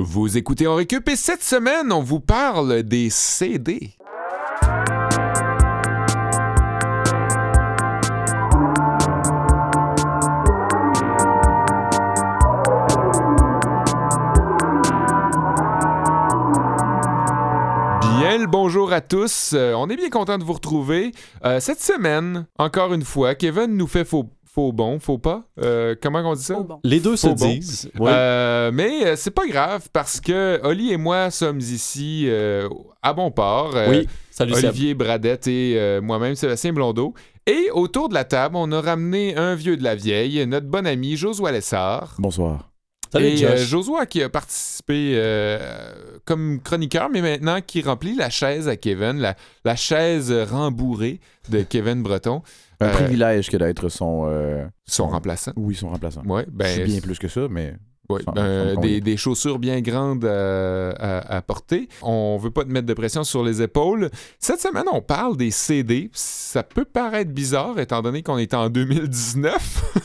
Vous écoutez en récup et cette semaine, on vous parle des CD. Bien le bonjour à tous. Euh, on est bien content de vous retrouver. Euh, cette semaine, encore une fois, Kevin nous fait faux, faux bon, faux pas? Euh, comment on dit ça? Oh bon. Les deux se bon. disent. Ouais. Euh, mais euh, c'est pas grave parce que Oli et moi sommes ici euh, à bon port. Euh, oui, salut Seb. Olivier Bradette et euh, moi-même, Sébastien Blondeau. Et autour de la table, on a ramené un vieux de la vieille, notre bon ami Josué Lessard. Bonsoir. Salut et euh, Josh. Qui a participé euh, comme chroniqueur, mais maintenant qui remplit la chaise à Kevin, la, la chaise rembourrée de Kevin Breton, Un Euh, privilège que d'être son. euh, son remplaçant. Oui, son remplaçant. Ouais, Je ben, suis bien plus que ça, mais. Ouais, ben, des, des chaussures bien grandes à, à- à porter. On veut pas te mettre de pression sur les épaules. Cette semaine, on parle des CD. Ça peut paraître bizarre étant donné qu'on est en 2019.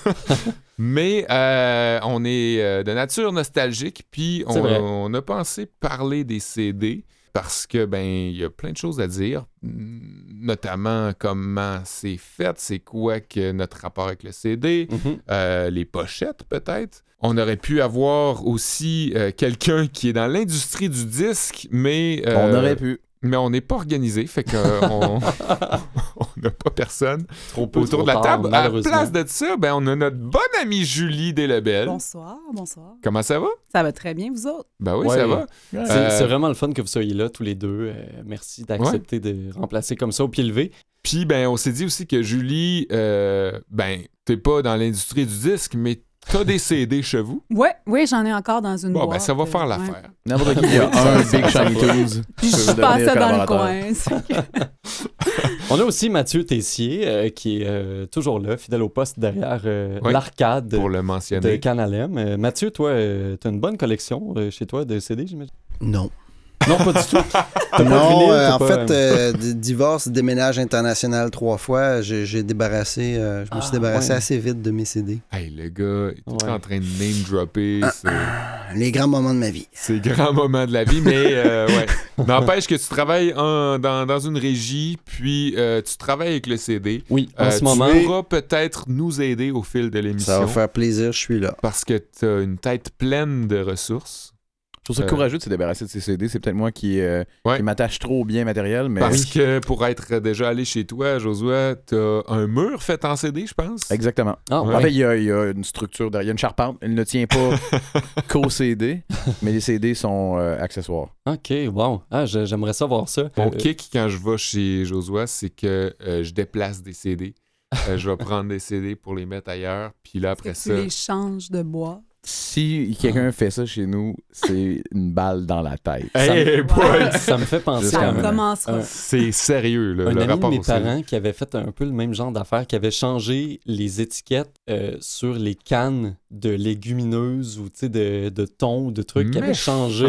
Mais euh, on est de nature nostalgique, puis C'est on, on a pensé parler des CD parce que ben il y a plein de choses à dire, mm, notamment comment c'est fait, c'est quoi que notre rapport avec le CD, Mhm. euh, les pochettes peut-être. On aurait pu avoir aussi euh, quelqu'un qui est dans l'industrie du disque, mais euh, On aurait pu. Mais on n'est pas organisé, fait qu'on on n'a pas personne Trop peu, autour trop de la tard, table. À la place de ça, ben on a notre bonne amie Julie Delebel. Bonsoir, bonsoir. Comment ça va? Ça va très bien, vous autres? Ben oui, Ouais. ça va. C'est Euh, c'est vraiment le fun que vous soyez là tous les deux. Euh, merci d'accepter de remplacer comme ça au pied levé. Puis ben on s'est dit aussi que Julie, euh, ben t'es pas dans l'industrie du disque, mais t'as des CD chez vous? Ouais, oui, j'en ai encore dans une Bon, boîte. ben ça va euh, faire ouais. l'affaire. N'importe qui, il y a un Big Shiny Tunes. Puis je passais dans le coin. On a aussi Mathieu Tessier euh, qui est euh, toujours là, fidèle au poste derrière euh, Oui, l'arcade Pour le de. Canalem. Euh, Mathieu, toi, euh, t'as une bonne collection euh, chez toi de CD, j'imagine? Non. Non, pas du tout. T'as Non, vinyle, euh, en pas, fait, euh, divorce, déménage international trois fois, j'ai j'ai débarrassé, euh, je me suis Ah, débarrassé ouais. assez vite de mes CD. Hey, le gars, il est Ouais. en train de name dropper. c'est- Les grands moments de ma vie. C'est grand moment de la vie, mais euh, ouais. N'empêche que tu travailles en- dans, dans une régie, puis euh, tu travailles avec le CD. Oui, en Euh, ce tu moment. pourras peut-être nous aider au fil de Ça l'émission. va faire plaisir, je suis là. Parce que tu as une tête pleine de ressources. Je trouve ça Euh, courageux de se débarrasser de ces CD. C'est peut-être moi qui, euh, Ouais. qui m'attache trop au bien matériel, mais. Parce que pour être déjà allé chez toi, Josué, tu as un mur fait en CD, je pense? Exactement. Ah, Ouais. En fait, il y, a, il y a une structure derrière. Il y a une charpente. Elle ne tient pas qu'au CD, mais les CD sont euh, accessoires. OK, wow. Ah, j'aimerais savoir ça. Mon Euh, kick quand je vais chez Josué, c'est que euh, je déplace des CD. Euh, je vais prendre des CD pour les mettre ailleurs, puis là, après Est-ce ça. que tu les changes de bois? Si quelqu'un fait ça chez nous, c'est une balle dans la tête. Hey, boy! ça me fait penser à Ça même. commencera. un- C'est sérieux, là, un le ami de rapport mes au CD. parents qui avait fait un peu le même genre d'affaire, qui avait changé les étiquettes euh, sur les cannes de légumineuses ou tu sais, de, de thon ou de trucs, qui avait changé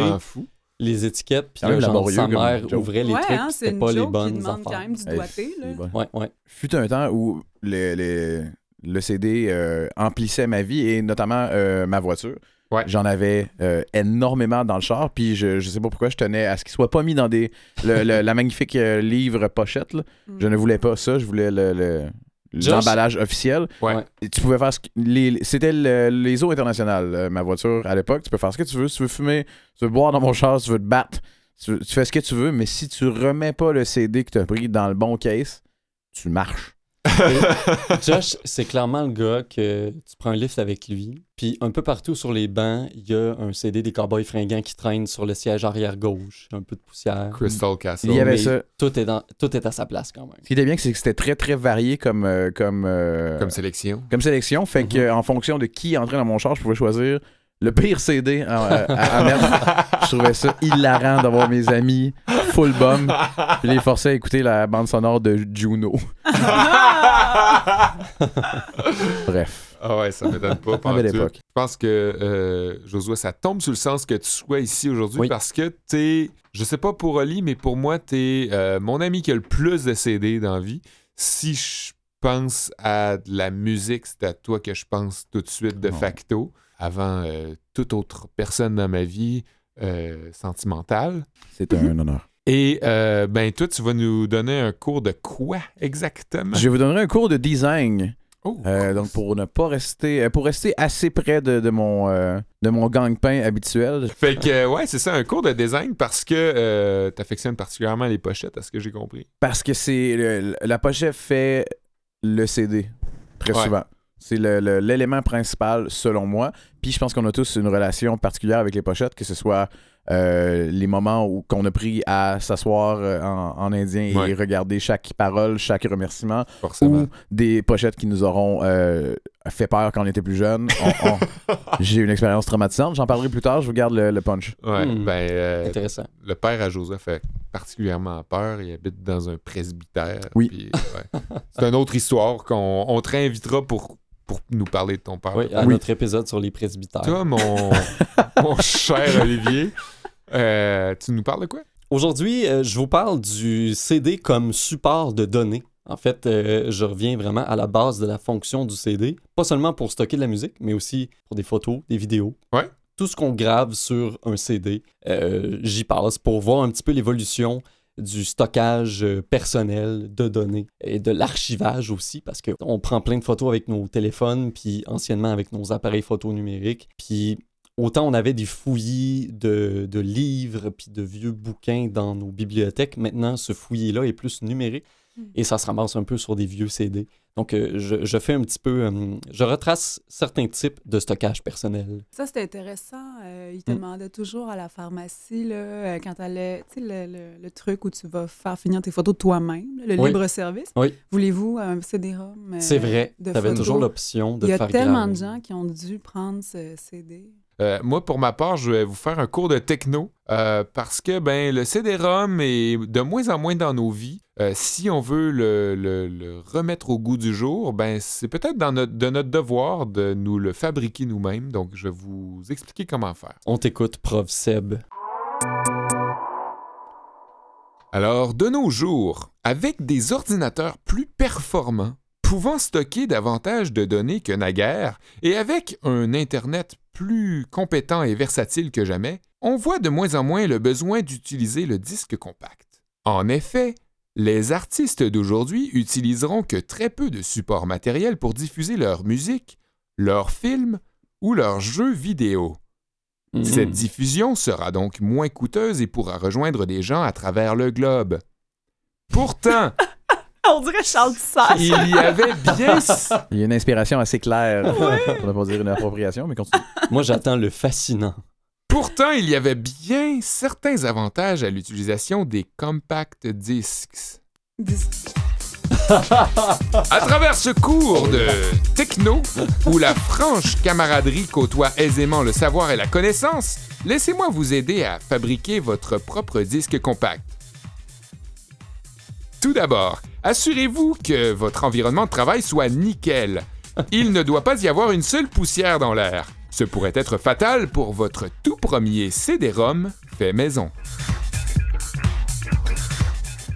les étiquettes, puis Quand là, genre, sa mère ouvrait les ouais, trucs, hein, c'était pas les bonnes demande quand affaires. même du doigté. là. Ouais, ouais. fut un temps où le, le- le CD euh, emplissait ma vie et notamment euh, ma voiture. Ouais. J'en avais euh, énormément dans le char, puis je, je sais pas pourquoi je tenais à ce qu'il soit pas mis dans des le- le- la magnifique euh, livre pochette. là. Mm. Je ne voulais pas ça, je voulais le, l'emballage officiel. Ouais. Ouais. Et tu pouvais faire ce que- les, c'était le- les eaux internationales, euh, ma voiture à l'époque. Tu peux faire ce que tu veux. Si tu veux fumer, tu veux boire dans mon char, si tu veux te battre, tu, tu fais ce que tu veux, mais si tu remets pas le CD que tu as pris dans le bon case, tu marches. Josh, c'est clairement le gars que tu prends un lift avec lui, puis un peu partout sur les bancs, il y a un CD des Cowboys fringants qui traîne sur le siège arrière gauche, un peu de poussière. Crystal Castle. Il y avait mais ça. Tout est, dans, tout est à sa place quand même. Ce qui était bien, c'est que c'était très, très varié comme, euh, comme, euh, Comme sélection. comme sélection. Fait que, en fonction de qui entrait dans mon char, je pouvais choisir le pire CD à, à- à mettre. je trouvais ça hilarant d'avoir mes amis full bum. Puis les forçais à écouter la bande sonore de Juno. Bref. Ah ouais, ça m'étonne pas. À belle pantoute. époque. Je pense que, euh, Josué, ça tombe sur le sens que tu sois ici aujourd'hui Oui. parce que t'es, je sais pas pour Oli, mais pour moi, t'es euh, mon ami qui a le plus de CD dans la vie. Si je pense à de la musique, c'est à toi que je pense tout de suite de facto. Avant euh, toute autre personne dans ma vie, euh, sentimentale. C'est un honneur. Et euh, ben toi, tu vas nous donner un cours de quoi exactement? Je vous donnerai un cours de design. Oh, Euh, donc pour ne pas rester euh, pour rester assez près de, de mon euh, de mon gang-pain habituel. Fait que, ouais, c'est ça, un cours de design parce que euh, t'affectionnes particulièrement les pochettes, à ce que j'ai compris. Parce que c'est la pochette fait le CD très Ouais. souvent. C'est l'élément principal selon moi. Puis je pense qu'on a tous une relation particulière avec les pochettes, que ce soit euh, les moments où qu'on a pris à s'asseoir euh, en, en indien et Ouais. regarder chaque parole, chaque remerciement, Forcément. ou des pochettes qui nous auront euh, fait peur quand on était plus jeune. J'ai une expérience traumatisante. J'en parlerai plus tard. Je vous garde le, le punch. Ouais, Hmm. ben, euh, Intéressant. le père à Joseph fait particulièrement peur. Il habite dans un presbytère. Oui. ouais. C'est une autre histoire qu'on on te réinvitera pour, pour nous parler de ton père. Oui, à Oui. notre épisode sur les presbytères. Toi, mon, mon cher Olivier, euh, tu nous parles de quoi? Aujourd'hui, euh, je vous parle du CD comme support de données. En fait, euh, je reviens vraiment à la base de la fonction du CD, pas seulement pour stocker de la musique, mais aussi pour des photos, des vidéos. Ouais. Tout ce qu'on grave sur un CD, euh, j'y passe pour voir un petit peu l'évolution du stockage euh, personnel de données et de l'archivage aussi, parce qu'on prend plein de photos avec nos téléphones, puis anciennement avec nos appareils photo numériques, puis autant on avait des fouillis de, de livres puis de vieux bouquins dans nos bibliothèques, maintenant ce fouillis-là est plus numérique Mm. et ça se ramasse un peu sur des vieux CD. Donc euh, je, je fais un petit peu, euh, je retrace certains types de stockage personnel. Ça, c'était intéressant. Euh, il te Mm. demandait toujours à la pharmacie, là, euh, quand t'allais, tu sais, le, le- le truc où tu vas faire finir tes photos toi-même, le Oui. libre-service. Oui. Voulez-vous un CD-ROM? euh, C'est vrai, tu avais toujours l'option de Il y a faire tellement de gens qui ont dû prendre ce CD. Euh, moi, pour ma part, je vais vous faire un cours de techno euh, parce que ben, le CD-ROM est de moins en moins dans nos vies. Euh, si on veut le, le- le remettre au goût du jour, ben, c'est peut-être dans notre, de notre devoir de nous le fabriquer nous-mêmes. Donc, je vais vous expliquer comment faire. On t'écoute, prof Seb. Alors, de nos jours, avec des ordinateurs plus performants, pouvant stocker davantage de données que naguère, et avec un Internet plus compétent et versatile que jamais, on voit de moins en moins le besoin d'utiliser le disque compact. En effet, les artistes d'aujourd'hui utiliseront que très peu de supports matériels pour diffuser leur musique, leurs films ou leurs jeux vidéo. Mhm. Cette diffusion sera donc moins coûteuse et pourra rejoindre des gens à travers le globe. Pourtant, On dirait Charles Tissard. il y avait bien... Il y a une inspiration assez claire. On va pas dire une appropriation, mais continue. Moi, j'attends le fascinant. Pourtant, il y avait bien certains avantages à l'utilisation des compact discs. À travers ce cours de techno, où la franche camaraderie côtoie aisément le savoir et la connaissance, laissez-moi vous aider à fabriquer votre propre disque compact. Tout d'abord, assurez-vous que votre environnement de travail soit nickel. Il ne doit pas y avoir une seule poussière dans l'air. Ce pourrait être fatal pour votre tout premier CD-ROM fait maison.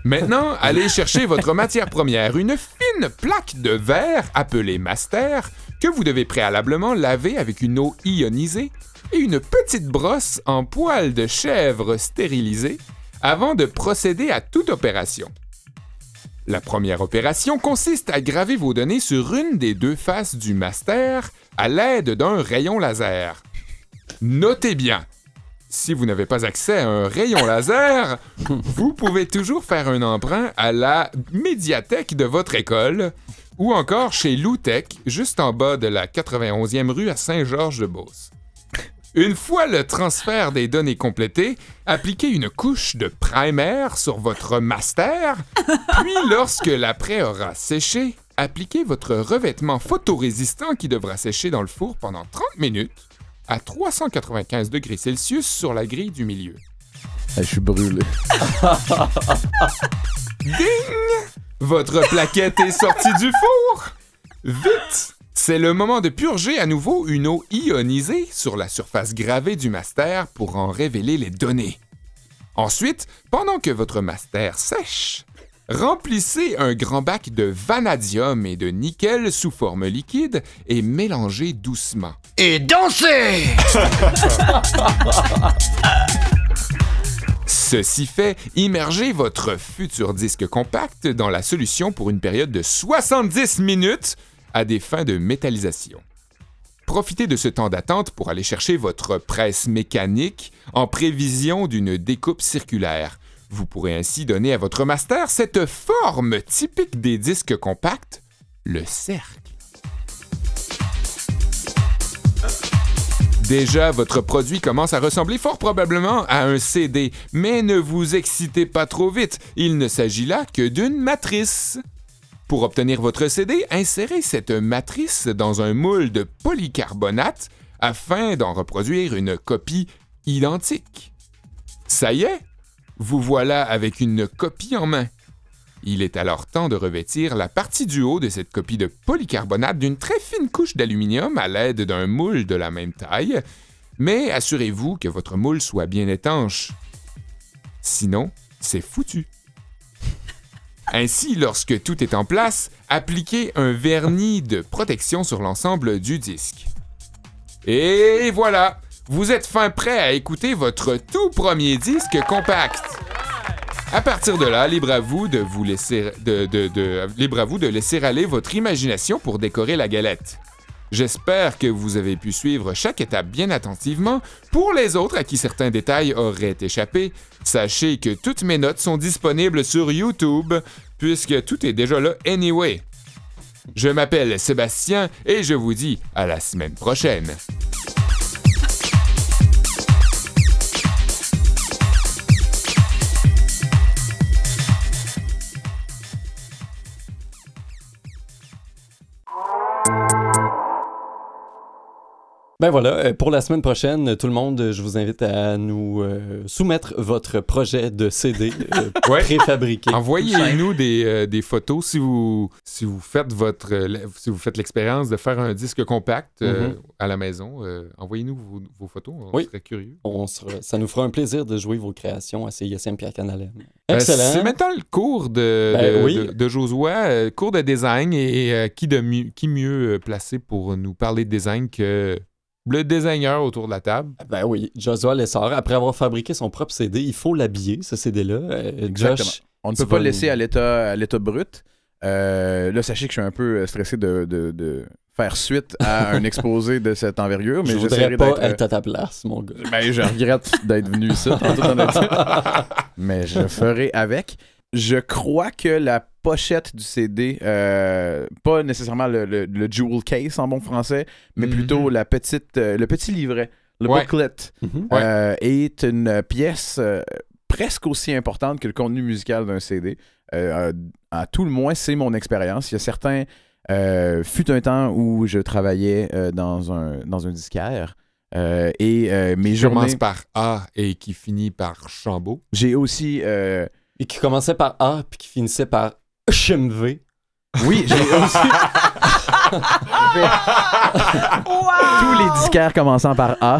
Maintenant, allez chercher votre matière première, une fine plaque de verre appelée master que vous devez préalablement laver avec une eau ionisée et une petite brosse en poil de chèvre stérilisée avant de procéder à toute opération. La première opération consiste à graver vos données sur une des deux faces du master à l'aide d'un rayon laser. Notez bien, si vous n'avez pas accès à un rayon laser, vous pouvez toujours faire un emprunt à la médiathèque de votre école ou encore chez Loutech, juste en bas de la 91e rue à Saint-Georges-de-Beauce. Une fois le transfert des données complété, appliquez une couche de primer sur votre master, puis lorsque l'après aura séché, appliquez votre revêtement photorésistant qui devra sécher dans le four pendant 30 minutes à 395 degrés Celsius sur la grille du milieu. Ah, Je suis brûlé. Votre plaquette est sortie du four! Vite! C'est le moment de purger à nouveau une eau ionisée sur la surface gravée du master pour en révéler les données. Ensuite, pendant que votre master sèche, remplissez un grand bac de vanadium et de nickel sous forme liquide et mélangez doucement. Et dansez! Ceci fait, immergez votre futur disque compact dans la solution pour une période de 70 minutes à des fins de métallisation. Profitez de ce temps d'attente pour aller chercher votre presse mécanique en prévision d'une découpe circulaire. Vous pourrez ainsi donner à votre master cette forme typique des disques compacts, le cercle. Déjà, votre produit commence à ressembler fort probablement à un CD, mais ne vous excitez pas trop vite, il ne s'agit là que d'une matrice. Pour obtenir votre CD, insérez cette matrice dans un moule de polycarbonate afin d'en reproduire une copie identique. Ça y est, vous voilà avec une copie en main. Il est alors temps de revêtir la partie du haut de cette copie de polycarbonate d'une très fine couche d'aluminium à l'aide d'un moule de la même taille, mais assurez-vous que votre moule soit bien étanche. Sinon, c'est foutu. Ainsi, lorsque tout est en place, appliquez un vernis de protection sur l'ensemble du disque. Et voilà, vous êtes fin prêt à écouter votre tout premier disque compact. À partir de là, libre à vous de vous laisser de, laisser aller votre imagination pour décorer la galette. J'espère que vous avez pu suivre chaque étape bien attentivement. Pour les autres à qui certains détails auraient échappé, sachez que toutes mes notes sont disponibles sur YouTube, puisque tout est déjà là anyway. Je m'appelle Sébastien et je vous dis à la semaine prochaine. Ben voilà, euh, pour la semaine prochaine, tout le monde, euh, je vous invite à nous euh, soumettre votre projet de CD euh, Ouais. préfabriqué. Envoyez-nous des, euh, des photos si vous, si vous faites votre euh, si vous faites l'expérience de faire un disque compact euh, Mhm. à la maison. euh, Envoyez-nous vos, vos photos, on Oui. serait curieux. On sera- ça nous fera un plaisir de jouer vos créations à CISM Pierre Canalem. Euh, Excellent. c'est maintenant le cours de, Ben de, oui. de- euh, cours de design, et euh, qui, de mieux, qui mieux euh, placé pour nous parler de design que le designer autour de la table? Ben oui, Joshua Lessard, après avoir fabriqué son propre CD, il faut l'habiller, ce CD-là. Euh, Exactement. Josh, On ne peut pas le laisser à l'état à l'état brut. Euh, là, sachez que je suis un peu euh, stressé de, de- de faire suite à un exposé de cette envergure, mais je j'essaierai voudrais pas d'être. être à ta place, mon gars. Ben, je regrette d'être venu ici, en toute honnêteté. mais je ferai avec. Je crois que la pochette du CD, euh, pas nécessairement le, le- le jewel case en bon français, mais Mhm. plutôt la petite, euh, le petit livret, le Ouais. booklet, Mhm. Euh, est une pièce presque aussi importante que le contenu musical d'un CD. À, à tout le moins, c'est mon expérience. Il y a certains. Fut un temps où je travaillais dans, un, dans un disquaire. et mes Qui commence par A et qui finit par Chambaud. J'ai aussi. Et qui commençait par A, puis qui finissait par HMV. oui, j'ai aussi. Tous les disquaires commençant par A.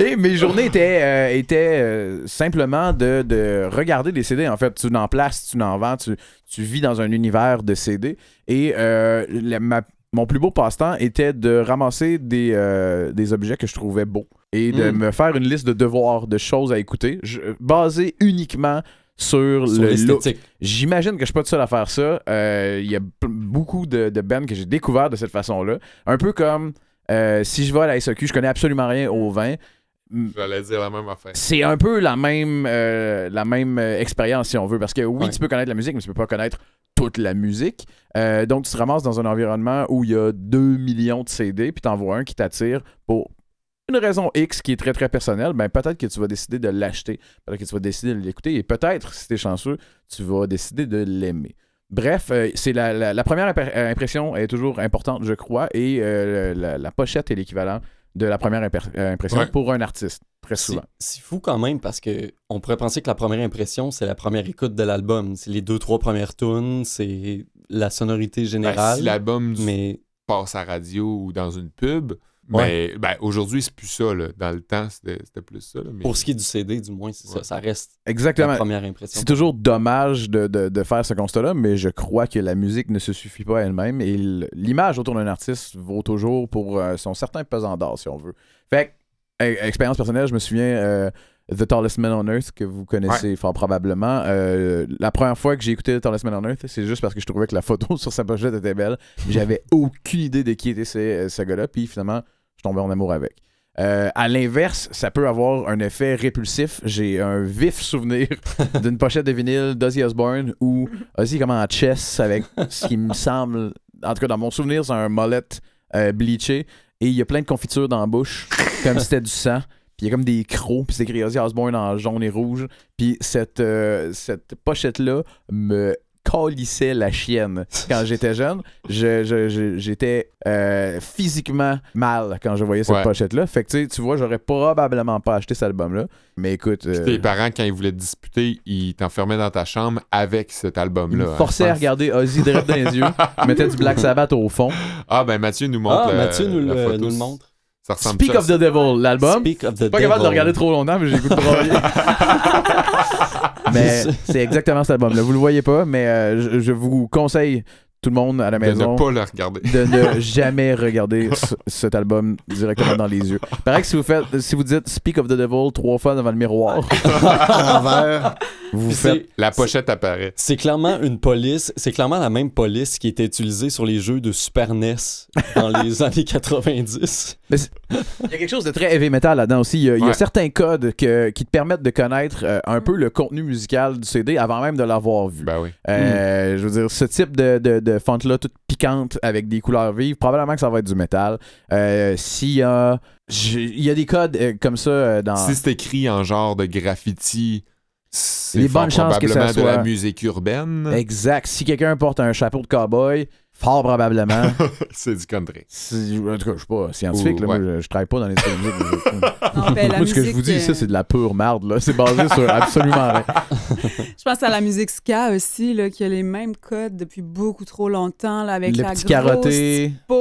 Et mes journées étaient, euh, étaient euh, simplement de, de regarder des CD. En fait, tu n'en places, tu n'en vends, tu, tu vis dans un univers de CD. Et euh, la- ma- mon plus beau passe-temps était de ramasser des, euh, des objets que je trouvais beaux et de Mm. me faire une liste de devoirs, de choses à écouter, je- basée uniquement sur, Sur le look. J'imagine que je suis pas tout seul à faire ça. Euh, Il y a beaucoup de, de bands que j'ai découvert de cette façon-là. Un peu comme euh, si je vais à la SAQ, je connais absolument rien au vin. J'allais dire la même affaire. C'est un peu la même, euh, la même euh, expérience, si on veut. Parce que oui, Ouais. tu peux connaître la musique, mais tu peux pas connaître toute la musique. Euh, donc, tu te ramasses dans un environnement où il y a 2 millions de CD, puis t'en vois un qui t'attire pour une raison X qui est très très personnelle, ben peut-être que tu vas décider de l'acheter, peut-être que tu vas décider de l'écouter, et peut-être, si t'es chanceux, tu vas décider de l'aimer. Bref, euh, c'est la, la- la première euh, impression est toujours importante, je crois, et euh, la, la pochette est l'équivalent de la première impression Ouais. pour un artiste, très C'est souvent. c'est fou quand même parce que on pourrait penser que la première impression, c'est la première écoute de l'album. C'est les deux, trois premières tunes, c'est la sonorité Ben, générale. si l'album Mais passe à radio ou dans une pub, mais ben, aujourd'hui, c'est plus ça. Là. Dans le temps, c'était plus ça. là, mais- pour ce qui est du CD, du moins, c'est Ouais. ça. Ça reste la Exactement. première impression. C'est toujours dommage de, de- de faire ce constat-là, mais je crois que la musique ne se suffit pas à elle-même et l'image autour d'un artiste vaut toujours pour euh, son certain pesant d'or, si on veut. Fait que, e- expérience personnelle, je me souviens, euh, The Tallest Man on Earth, que vous connaissez fort probablement. Euh, la première fois que j'ai écouté The Tallest Man on Earth, c'est juste parce que je trouvais que la photo sur sa pochette était belle. J'avais aucune idée de qui était ce, ce gars-là, puis finalement, je tombais en amour avec. Euh, à l'inverse, ça peut avoir un effet répulsif. J'ai un vif souvenir d'une pochette de vinyle d'Ozzy Osbourne où Ozzy comme en chess avec ce qui me semble, en tout cas dans mon souvenir, c'est un mollet euh, bleaché et il y a plein de confitures dans la bouche, comme si c'était du sang. Il y a comme des crocs, puis c'est écrit Ozzy Osbourne en jaune et rouge. Puis cette, euh, cette pochette-là me calissait la chienne quand j'étais jeune. Je- je- je- J'étais euh, physiquement mal quand je voyais cette Ouais. pochette-là. Fait que tu sais, tu vois, j'aurais probablement pas acheté cet album-là. Mais écoute, euh, tes parents, quand ils voulaient te disputer, ils t'enfermaient dans ta chambre avec cet ils album-là. me hein, forçaient à regarder Ozzy direct dans les yeux, mettaient du Black Sabbath au fond. Ah, ben Mathieu nous montre Ah, Mathieu nous la le, photo. nous le montre. Ça ressemble Speak ça, of the Devil, l'album. Speak of the Pas capable de devil. regarder trop longtemps, mais goût de broyer. mais c'est exactement cet album-là. Vous le voyez pas, mais euh, je, je vous conseille, tout le monde à la de maison, ne pas le regarder. de ne jamais regarder ce- cet album directement dans les yeux. Pareil que si vous faites, si vous dites Speak of the Devil trois fois devant le miroir, À l'envers. vous faites. La pochette apparaît. C'est clairement une police, c'est clairement la même police qui était utilisée sur les jeux de Super NES dans les années 90. Il y a quelque chose de très heavy metal là-dedans aussi. Il y a, il y a Ouais. certains codes que- qui te permettent de connaître euh, un peu le contenu musical du CD avant même de l'avoir vu. Ben oui. Euh, Je veux dire, ce type de, de, de fente-là, toute piquante avec des couleurs vives, probablement que ça va être du métal. Euh, S'il y a. Il y a des codes comme ça dans. Si c'est écrit en genre de graffiti, c'est Les bonnes chances que probablement ça de la soit- musique urbaine. Exact. Si quelqu'un porte un chapeau de cowboy, fort probablement. c'est du country. Si- en tout cas, je suis pas scientifique, là, moi, je, je travaille pas dans les musique. Non, ben, la Moi, ce que je vous dis, euh, ça, c'est de la pure merde. là. C'est basé sur absolument rien. Je pense à la musique ska aussi, là, qui a les mêmes codes depuis beaucoup trop longtemps, là, avec Le la petit grosse carotté. ouais,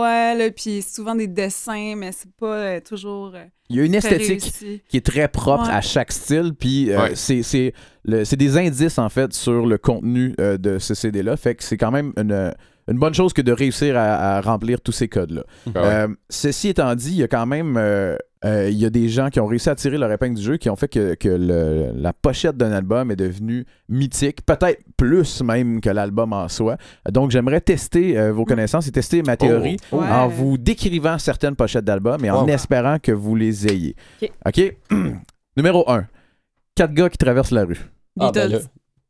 ouais, là, puis souvent des dessins, mais c'est pas euh, toujours euh, Il y a une esthétique réussi. qui est très propre Ouais. à chaque style. Puis euh, Ouais. c'est, c'est, le- c'est des indices, en fait, sur le contenu euh, de ce CD-là. Fait que c'est quand même une, une bonne chose que de réussir à, à remplir tous ces codes-là. Ben ouais. Euh, ceci étant dit, il y a quand même euh, euh, il y a des gens qui ont réussi à tirer leur épingle du jeu, qui ont fait que, que le- la pochette d'un album est devenue mythique, peut-être plus même que l'album en soi. Donc j'aimerais tester euh, vos connaissances et tester ma théorie Oh. Ouais. en vous décrivant certaines pochettes d'albums et en Wow. espérant que vous les ayez. Ok. OK? Numéro 1. Quatre gars qui traversent la rue. Ah, ben là,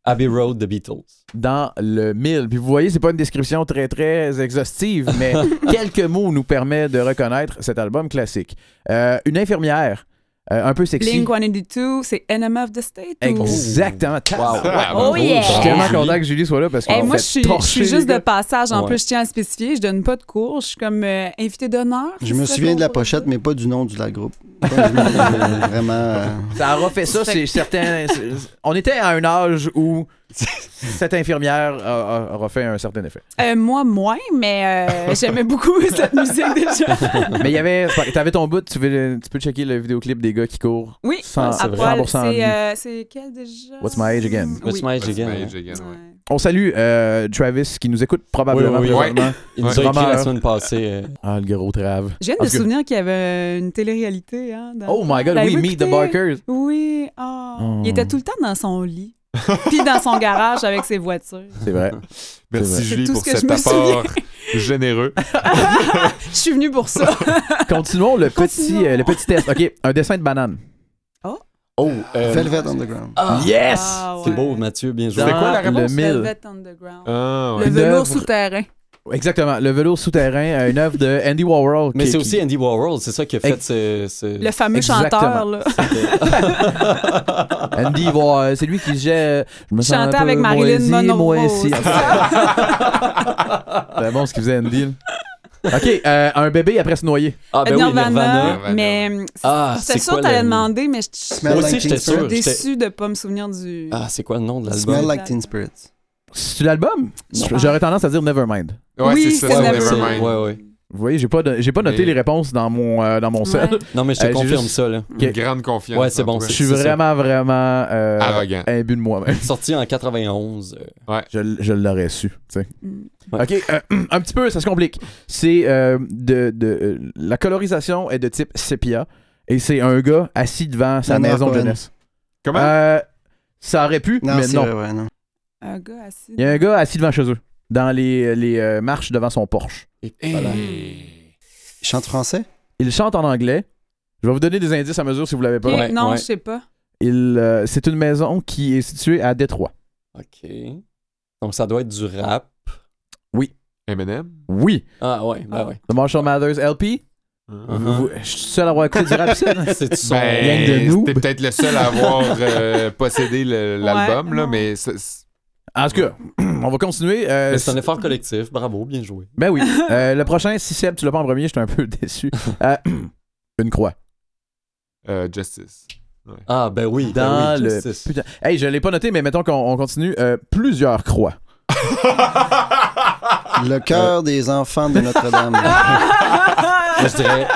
Abbey Road de Beatles. dans le mille. Puis vous voyez, c'est pas une description très très exhaustive, mais quelques mots nous permettent de reconnaître cet album classique. Euh, une infirmière, euh, un peu sexy. Blink 182, c'est Enemy of the State. ou- Exactement. Wow. Oh bravo. yeah! Je suis tellement content que Julie soit là parce qu'on Hey, moi, je suis, je suis juste de passage. En Ouais. plus, je tiens à spécifier, je donne pas de cours. Je suis comme euh, invité d'honneur. Je me souviens de la pochette, mais pas du nom du la groupe. Pas du nom, euh, vraiment. euh, Ça aura fait ça, c'est certain. On était à un âge où cette infirmière a- a- aura fait un certain effet. Euh, moi, moins, mais euh, j'aimais beaucoup cette musique déjà. Mais il y avait. T'avais ton bout, tu, veux, tu peux checker le vidéoclip des gars qui courent. Oui, c'est poil, 100% c'est nu. euh, c'est quel déjà? What's my age again? What's my age What's again? my age again, ouais. Ouais. On salue euh, Travis qui nous écoute probablement Oui, oui, oui. présentement. Il nous a écrit la semaine passée. euh, Ah, le gros trave. Je viens En de souvenir qu'il y avait une télé-réalité. Hein, dans- Oh my god, oui, Meet the? Barkers. Oui, ah. Oh. il était tout le temps dans son lit. Puis dans son garage avec ses voitures. C'est vrai. Merci vrai. Julie C'est tout pour ce que cet je me apport généreux. Je suis venue pour ça. Continuons le petit, euh, le petit test. OK, un dessin de banane. Oh, euh, Velvet Underground. ah, Yes! Ah, C'est beau, Mathieu, bien joué. C'était quoi la réponse? Le. Velvet Underground. Ah, Le ouais. Une velours souterrain. Exactement, le velours souterrain, une œuvre de Andy Warhol. Mais c'est qui- aussi Andy Warhol, c'est ça qui a fait ce. ce- Le fameux Exactement. chanteur, là. Andy Warhol, c'est lui qui disait. Je me sens un Chantait avec Marilyn Monroe. c'est ça. C'est bon ce qu'il faisait Andy. là. OK, euh, un bébé après se noyer. Ah, ben oui, Nirvana, mais euh, Ah, c'est quoi que t'allais demander, mais je Smell Moi like aussi, j'étais Teen sûr. Spirit. j'étais- déçue de pas me souvenir du... Ah, c'est quoi le nom de l'album? Smell like Teen Spirit. C'est l'album? J'aurais tendance à dire Nevermind. Ouais, Oui, c'est ça, Nevermind. Ouais, ouais. Vous voyez, j'ai pas, de- j'ai pas noté Mais- les réponses dans mon, euh, dans mon. Ouais. Non, mais je te Euh, confirme juste- ça, là. Une grande confiance. Ouais, c'est bon. Je suis ça. vraiment, vraiment euh, Arrogant. imbu de moi-même. Sorti en 91. euh, Je, l- je l'aurais su. tu sais. Mm. Ouais. OK, euh, un petit peu, ça se complique. C'est euh, de, de euh, la colorisation est de type sépia. Et c'est un gars assis devant sa maison de jeunesse. Comment? Euh, ça aurait pu, Non, mais non. vrai, ouais, non. Un gars assis. Il y a un gars assis devant chez eux, dans les, les euh, marches devant son Porsche. Et Hey. voilà. Il chante français? Il chante en anglais. Je vais vous donner des indices à mesure si vous l'avez pas. Ok, Ouais, non, ouais. je sais pas. Il, euh, c'est une maison qui est située à Détroit. OK. Donc, ça doit être du rap. Eminem? Oui. Ah, ouais, ben ouais. The Marshall Mathers LP. Uh-huh. Vous- Je suis seul à avoir écouté du rap ici, là. C'est son. gang de Ben, noobs. c'était peut-être le seul à avoir euh, possédé le- l'album, là, non. mais c'est- c'est- En tout cas, on va continuer. Euh, Mais c'est un effort collectif. Bravo, bien joué. Ben oui. Euh, le prochain, si Seb, tu l'as pas en premier, j'étais un peu déçu. Euh, une croix. euh, Justice. Ah, ben oui. ben Dans oui, le. Justice. Putain. Hey, je l'ai pas noté, mais mettons qu'on on continue. Euh, plusieurs croix. Le cœur des enfants de Notre-Dame. Moi, je dirais,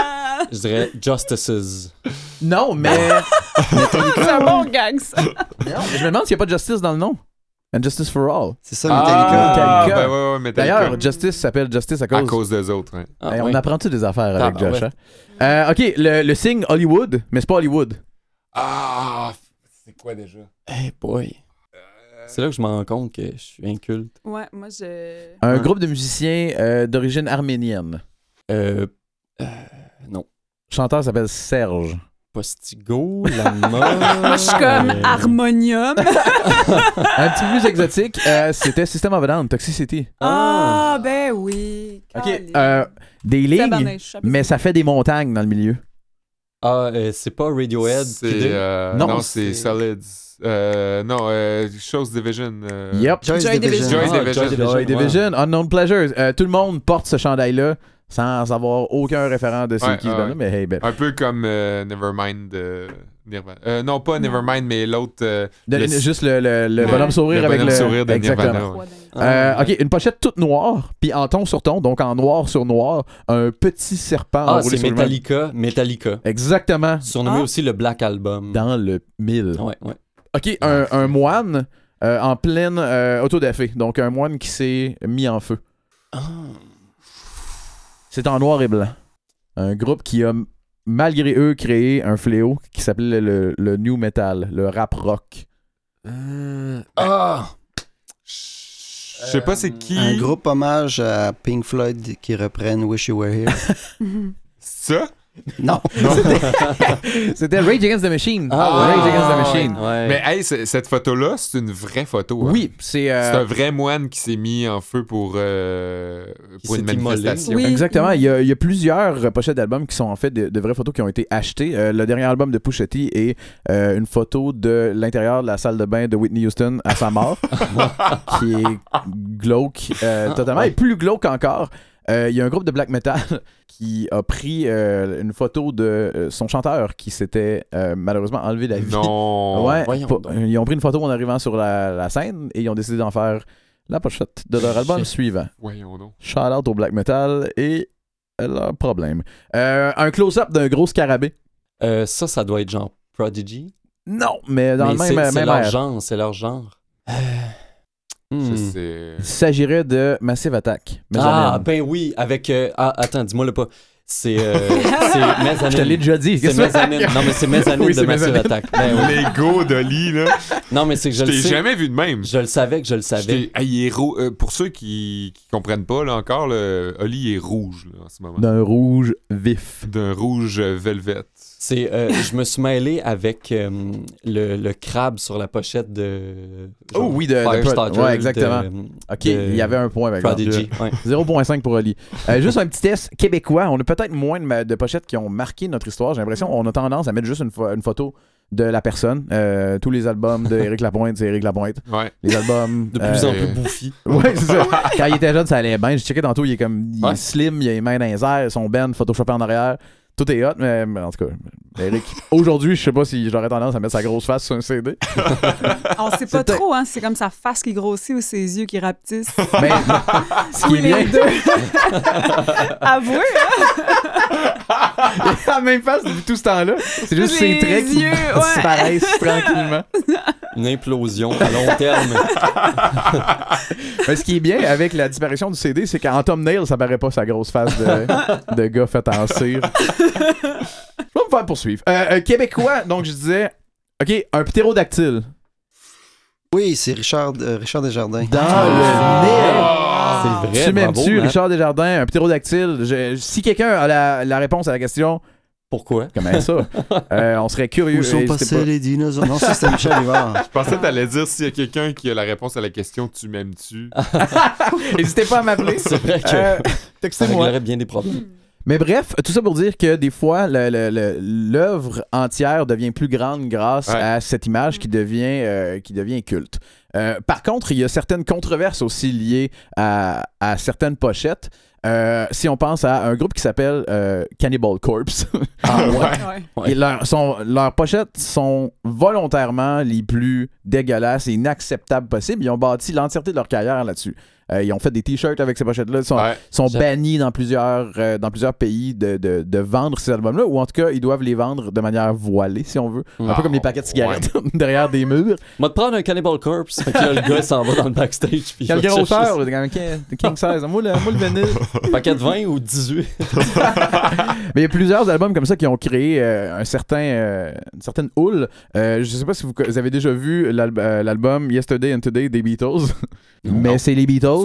je dirais Justices. Non, mais. C'est un bon gag, ça. Non, mais je me demande s'il n'y a pas de justice dans le nom. And Justice for All. C'est ça, Metallica. Ah, Metallica. ben ouais, ouais, Metallica. D'ailleurs, Justice s'appelle Justice à cause. à cause des autres. hein. Ah, Hey. On apprend-tu des affaires avec Ah, Josh? ouais. hein? Euh, ok, le, le signe Hollywood, mais c'est pas Hollywood. Ah, c'est quoi déjà? Hey boy. C'est là que je me rends compte que je suis inculte. Ouais, moi, je. Un groupe de musiciens euh, d'origine arménienne. Euh, euh, non. Le chanteur s'appelle Serge. Postigo, la je suis comme euh, harmonium. Un petit peu plus exotique, euh, c'était System of a Down, Toxicity. Ah, ben oui. Ok, euh, des lignes, mais ça fait des montagnes dans le milieu. Ah, euh, c'est pas Radiohead. C'est, euh, Non, non, c'est Solids. Euh, non, euh, Chose Division. euh, Yep. Joy Division. Division. Joy Ah, Division. Joy Division. Joy Division, Unknown Pleasures. Euh, tout le monde porte ce chandail-là sans avoir aucun référent de c'est Ouais, qui ce ouais. mais hey, ben, Un peu comme euh, Nevermind de Nirvana. Euh, non, pas. Nevermind, mais l'autre. euh, le- juste le, le- le bonhomme sourire Le avec bonhomme le... sourire de Exactement. Nirvana. Euh, Ah, ok, une pochette toute noire, puis en ton sur ton, donc en noir sur noir, un petit serpent Ah, enroulé c'est Metallica. Metallica. Exactement. Surnommé Ah. aussi le Black Album. Dans le mille. Ouais, ouais. Ok, un, un moine euh, en pleine euh, autodafé. Donc un moine qui s'est mis en feu. Ah. C'est en noir et blanc. Un groupe qui a, malgré eux, créé un fléau qui s'appelait le, le new metal, le rap rock. euh, Ah! Je sais pas c'est qui. Un groupe hommage à Pink Floyd qui reprennent Wish You Were Here. Ça? Non. C'était Rage Against the Machine. Ah, Rage ouais. Against the Machine. Ouais. Mais hey, cette photo-là, c'est une vraie photo. hein. Oui, c'est... euh, C'est un vrai moine qui s'est mis en feu pour, euh, pour une manifestation. Oui. Exactement. Il y, a, il y a plusieurs pochettes d'albums qui sont en fait de, de vraies photos qui ont été achetées. Euh, le dernier album de Pusha T est euh, une photo de l'intérieur de la salle de bain de Whitney Houston à sa mort, qui est glauque euh, Ah, totalement. ouais. Et plus glauque encore, il y a un groupe de black metal qui a pris euh, une photo de euh, son chanteur qui s'était euh, malheureusement enlevé la vie. Non. Ouais, ils ont pris une photo en arrivant sur la, la scène et ils ont décidé d'en faire la pochette de leur album suivant. Voyons donc. Shout out au black metal et leur problème. Euh, un close-up d'un gros scarabée. Euh, ça, ça doit être genre Prodigy. Non, mais dans Mais le c'est- même, c'est leur genre, c'est leur genre. Euh, Hmm. Il s'agirait de Massive Attack. Ah, ben oui, avec. euh, ah, attends, dis-moi le pas. C'est. Euh, c'est Mezzanine. Je te l'ai déjà dit. C'est Mezzanine. Non, mais c'est Mezzanine Oui, de Massive Mezzanine. Attack. Ben oui. L'ego d'Oli, là. Non, mais c'est que je Je le sais. jamais vu de même. Je le savais que je le savais. Hey, est euh, pour ceux qui, qui comprennent pas, là encore, le... Oli est rouge là, en ce moment. D'un rouge vif. D'un rouge velvet. C'est, euh, je me suis mêlé avec euh, le, le crabe sur la pochette de. Oh oui, de- de ouais, exactement. de- Ok, de il y avait un point avec Prodigy. ouais. 0.5 pour Ali. Euh, juste un petit test québécois. On a peut-être moins de, pochettes qui ont marqué notre histoire. J'ai l'impression qu'on a tendance à mettre juste une, une photo de la personne. Euh, tous les albums de Éric Lapointe, c'est Éric Lapointe. Ouais. Les albums. De plus euh, en plus bouffi. Ouais, c'est ça. Quand il était jeune, ça allait bien. Je checkais tantôt, il est comme il est slim, il a les mains dans les airs, son ben photoshopé en arrière. Tout est hot, mais, mais en tout cas, Eric, aujourd'hui, je sais pas si j'aurais tendance à mettre sa grosse face sur un CD. On sait pas trop, hein. C'est comme sa face qui grossit ou ses yeux qui rapetissent. Mais ce qui est bien, les deux. Avouez, hein? il a la même face depuis tout ce temps-là. C'est juste ses traits qui yeux, ouais. disparaissent tranquillement. Une implosion à long terme. Mais ce qui est bien avec la disparition du CD, c'est qu'en thumbnail, ça paraît pas sa grosse face de, de gars fait en cire. Je vais me faire poursuivre. Euh, euh, Québécois, donc je disais, OK, un ptérodactyle. Oui, c'est Richard, euh, Richard Desjardins. Dans Ah! le nez. C'est vrai, tu bravo, m'aimes-tu, Matt. Richard Desjardins, un ptérodactyle? Je- si quelqu'un a la, la réponse à la question, Pourquoi? comment ça? Euh, on serait curieux. Où sont N'hésitez passés pas. les dinosaures? Non, ça c'était Michel Rivard. Je pensais que t'allais dire s'il y a quelqu'un qui a la réponse à la question Tu m'aimes-tu? N'hésitez pas à m'appeler. C'est vrai que Euh, ça Textez-moi. réglerait bien des problèmes. Mais bref, tout ça pour dire que des fois, l'œuvre entière devient plus grande grâce Ouais. à cette image qui devient, euh, qui devient culte. Euh, par contre, il y a certaines controverses aussi liées à, à certaines pochettes. Euh, si on pense à un groupe qui s'appelle euh, Cannibal Corpse, Ah ouais? Ouais. Ouais. et leurs sont- leurs pochettes sont volontairement les plus dégueulasses et inacceptables possibles. Ils ont bâti l'entièreté de leur carrière là-dessus. Euh, ils ont fait des t-shirts avec ces pochettes-là. Ils sont, Ouais. sont bannis dans plusieurs, euh, dans plusieurs pays de, de, de vendre ces albums-là, ou en tout cas, ils doivent les vendre de manière voilée, si on veut. Un Ah, peu comme les paquets de cigarettes derrière des murs. Moi, te prendre un Cannibal Corpse. Fait que là, le gars s'en va dans le backstage. Puis il Quelle va grosseur, même, king, king size. Moi, le, moi, le vinyle. paquet de 20 ou 18. Mais il y a plusieurs albums comme ça qui ont créé euh, un certain, euh, une certaine houle. Euh, je sais pas si vous, vous avez déjà vu euh, l'album Yesterday and Today des Beatles, mais c'est les Beatles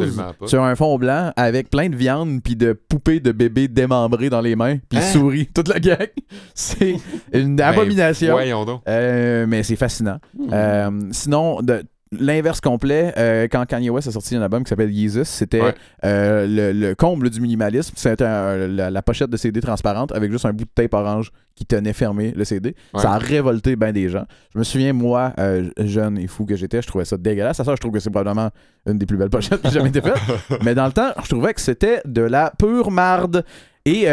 sur un fond blanc avec plein de viande puis de poupées de bébés démembrés dans les mains puis Hein? souris toute la gang. C'est une Ben, abomination. Donc. Euh, mais c'est fascinant. Hmm. Euh, sinon, de, l'inverse complet, euh, quand Kanye West a sorti un album qui s'appelle Yeezus, c'était Ouais. euh, le, le comble du minimalisme. C'était la, la pochette de CD transparente avec juste un bout de tape orange qui tenait fermé le CD. Ouais. Ça a révolté bien des gens. Je me souviens, moi, euh, jeune et fou que j'étais, je trouvais ça dégueulasse. À ça, je trouve que c'est probablement une des plus belles pochettes qui jamais été faite. Mais dans le temps, je trouvais que c'était de la pure marde. Et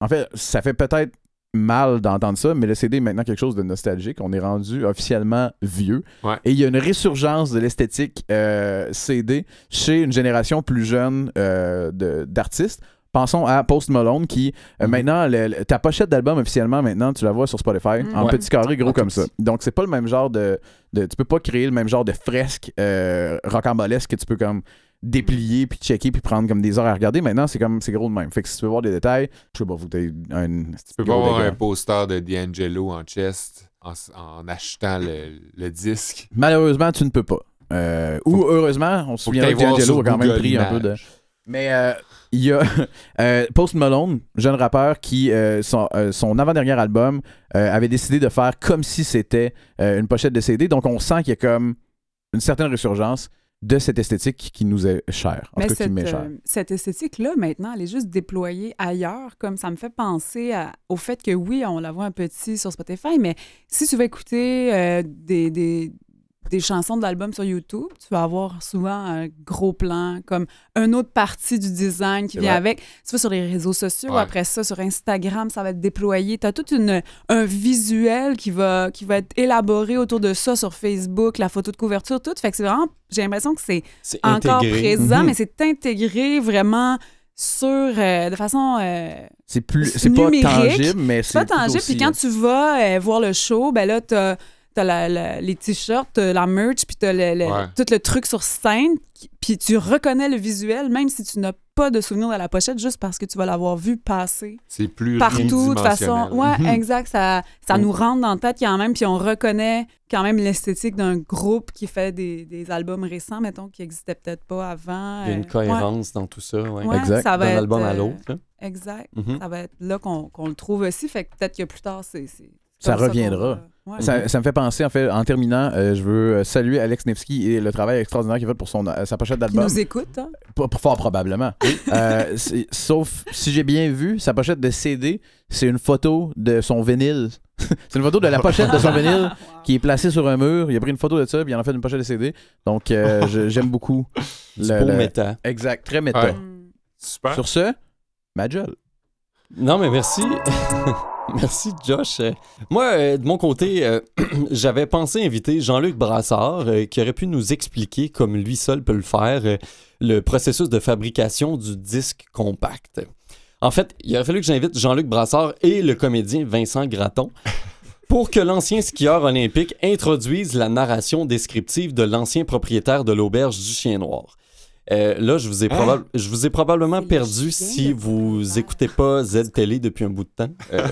en fait, ça fait peut-être mal d'entendre ça, mais le CD est maintenant quelque chose de nostalgique. On est rendu officiellement vieux. Ouais. Et il y a une résurgence de l'esthétique euh, CD chez une génération plus jeune euh, d'artistes. Pensons à Post Malone qui, euh, Mhm. maintenant, le- le- ta pochette d'album officiellement, maintenant, tu la vois sur Spotify Mhm. en Ouais. petit carré gros comme ça. Donc, c'est pas le même genre de, de- Tu peux pas créer le même genre de fresque rocambolesque que tu peux comme déplier puis checker puis prendre comme des heures à regarder. Maintenant, c'est comme c'est gros de même. Fait que si tu veux voir des détails, je sais pas, vous t'as un. Tu peux pas avoir un poster de D'Angelo en chest en, achetant le, le disque. Malheureusement, tu ne peux pas. Euh, ou heureusement, on se Faut que D'Angelo a quand même pris un peu de. Mais euh, il y a euh, Post Malone, jeune rappeur, qui, euh, son, son avant-dernier album, avait décidé de faire comme si c'était une pochette de CD. Donc on sent qu'il y a comme une certaine résurgence de cette esthétique qui nous est chère. En Mais tout cas, qui cette, m'est chère. euh, cette esthétique-là, maintenant, elle est juste déployée ailleurs. Comme ça me fait penser à- au fait que oui, on la voit un petit sur Spotify, mais si tu vas écouter euh, des, des, des chansons de l'album sur YouTube, tu vas avoir souvent un gros plan, comme une autre partie du design qui vient vrai. avec. Tu vas sur les réseaux sociaux, Ouais. après ça, sur Instagram, ça va être déployé. Tu as tout une, un visuel qui va, qui va être élaboré autour de ça sur Facebook, la photo de couverture, tout. Fait que c'est vraiment, j'ai l'impression que c'est encore intégré. présent, Mhm. mais c'est intégré vraiment sur euh, de façon euh, C'est plus, c'est pas tangible, mais c'est c'est pas tangible. Puis quand euh, tu vas euh, voir le show, ben là t'as as la- la- les t-shirts, t'as la merch, puis t'as le, le- Ouais. tout le truc sur scène, puis tu reconnais le visuel, même si tu n'as pas de souvenir de la pochette, juste parce que tu vas l'avoir vu passer C'est plus partout de façon. Ouais, Mhm. exact. Ça, ça Mm. nous rentre dans la tête quand même, puis on reconnaît quand même l'esthétique d'un groupe qui fait des, des albums récents, mettons, qui n'existaient peut-être pas avant. Il y a une Euh, cohérence dans tout ça. Ouais. ouais, Exact. ça va D'un être, album à euh, l'autre. Exact. Mhm. Ça va être là qu'on qu'on le trouve aussi. Fait que peut-être que plus tard, c'est. c'est Ça reviendra. Ouais. Ça, ça me fait penser, en fait, en terminant, euh, je veux euh, saluer Alex Nevsky et le travail extraordinaire qu'il a fait pour son, euh, sa pochette d'album. nous écoute, hein? Pas- pas fort probablement. Euh, sauf, si j'ai bien vu, sa pochette de CD, c'est une photo de son vinyle. c'est une photo de la pochette de son vinyle qui est placée sur un mur. Il a pris une photo de ça, puis il en a fait une pochette de CD. Donc, euh, j'aime beaucoup. Le- beau le- méta. Exact, très méta. Ouais. Super. Sur ce, Majol. Non, mais merci. merci, Josh. Euh, Moi, euh, de mon côté, euh, j'avais pensé inviter Jean-Luc Brassard, qui aurait pu nous expliquer, comme lui seul peut le faire, le processus de fabrication du disque compact. En fait, il aurait fallu que j'invite Jean-Luc Brassard et le comédien Vincent Gratton pour que l'ancien skieur olympique introduise la narration descriptive de l'ancien propriétaire de l'auberge du Chien Noir. Euh, là, je vous ai, probab- je vous ai probablement perdu si vous écoutez pas Z Télé depuis un bout de temps. Euh,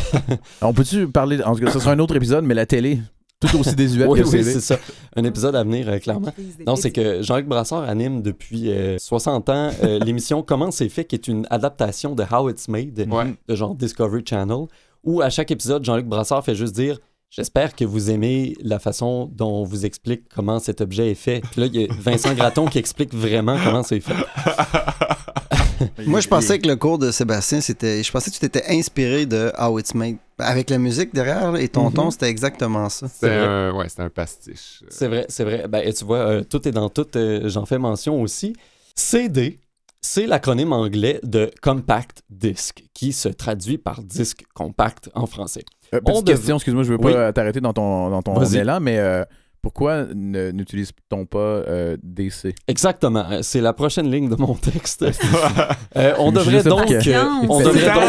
On peut-tu parler. En tout cas, ça sera un autre épisode, mais la télé, tout aussi désuète oui, que oui, c'est ça. Un épisode à venir, euh, clairement. Non, c'est que Jean-Luc Brassard anime depuis euh, 60 ans euh, l'émission Comment c'est fait, qui est une adaptation de How It's Made, Ouais. de genre Discovery Channel, où à chaque épisode, Jean-Luc Brassard fait juste dire J'espère que vous aimez la façon dont on vous explique comment cet objet est fait. Puis là, il y a Vincent Gratton qui explique vraiment comment c'est fait. Moi, je pensais que le cours de Sébastien, c'était. Je pensais que tu t'étais inspiré de How It's Made. Avec la musique derrière et ton Mhm. ton, c'était exactement ça. C'est un, ouais, c'est un pastiche. C'est vrai, c'est vrai. Ben, et tu vois, euh, tout est dans tout. euh, J'en fais mention aussi. CD, c'est l'acronyme anglais de Compact Disc, qui se traduit par disque compact en français. Euh, petite On dev- question, excuse-moi, je veux Oui. pas t'arrêter dans ton, dans ton élan, mais euh, pourquoi ne- n'utilise-t-on pas euh, DC Exactement. euh, C'est la prochaine ligne de mon texte. Euh, on devrait donc. pas que- euh, on Patience. Tout le devrait donc.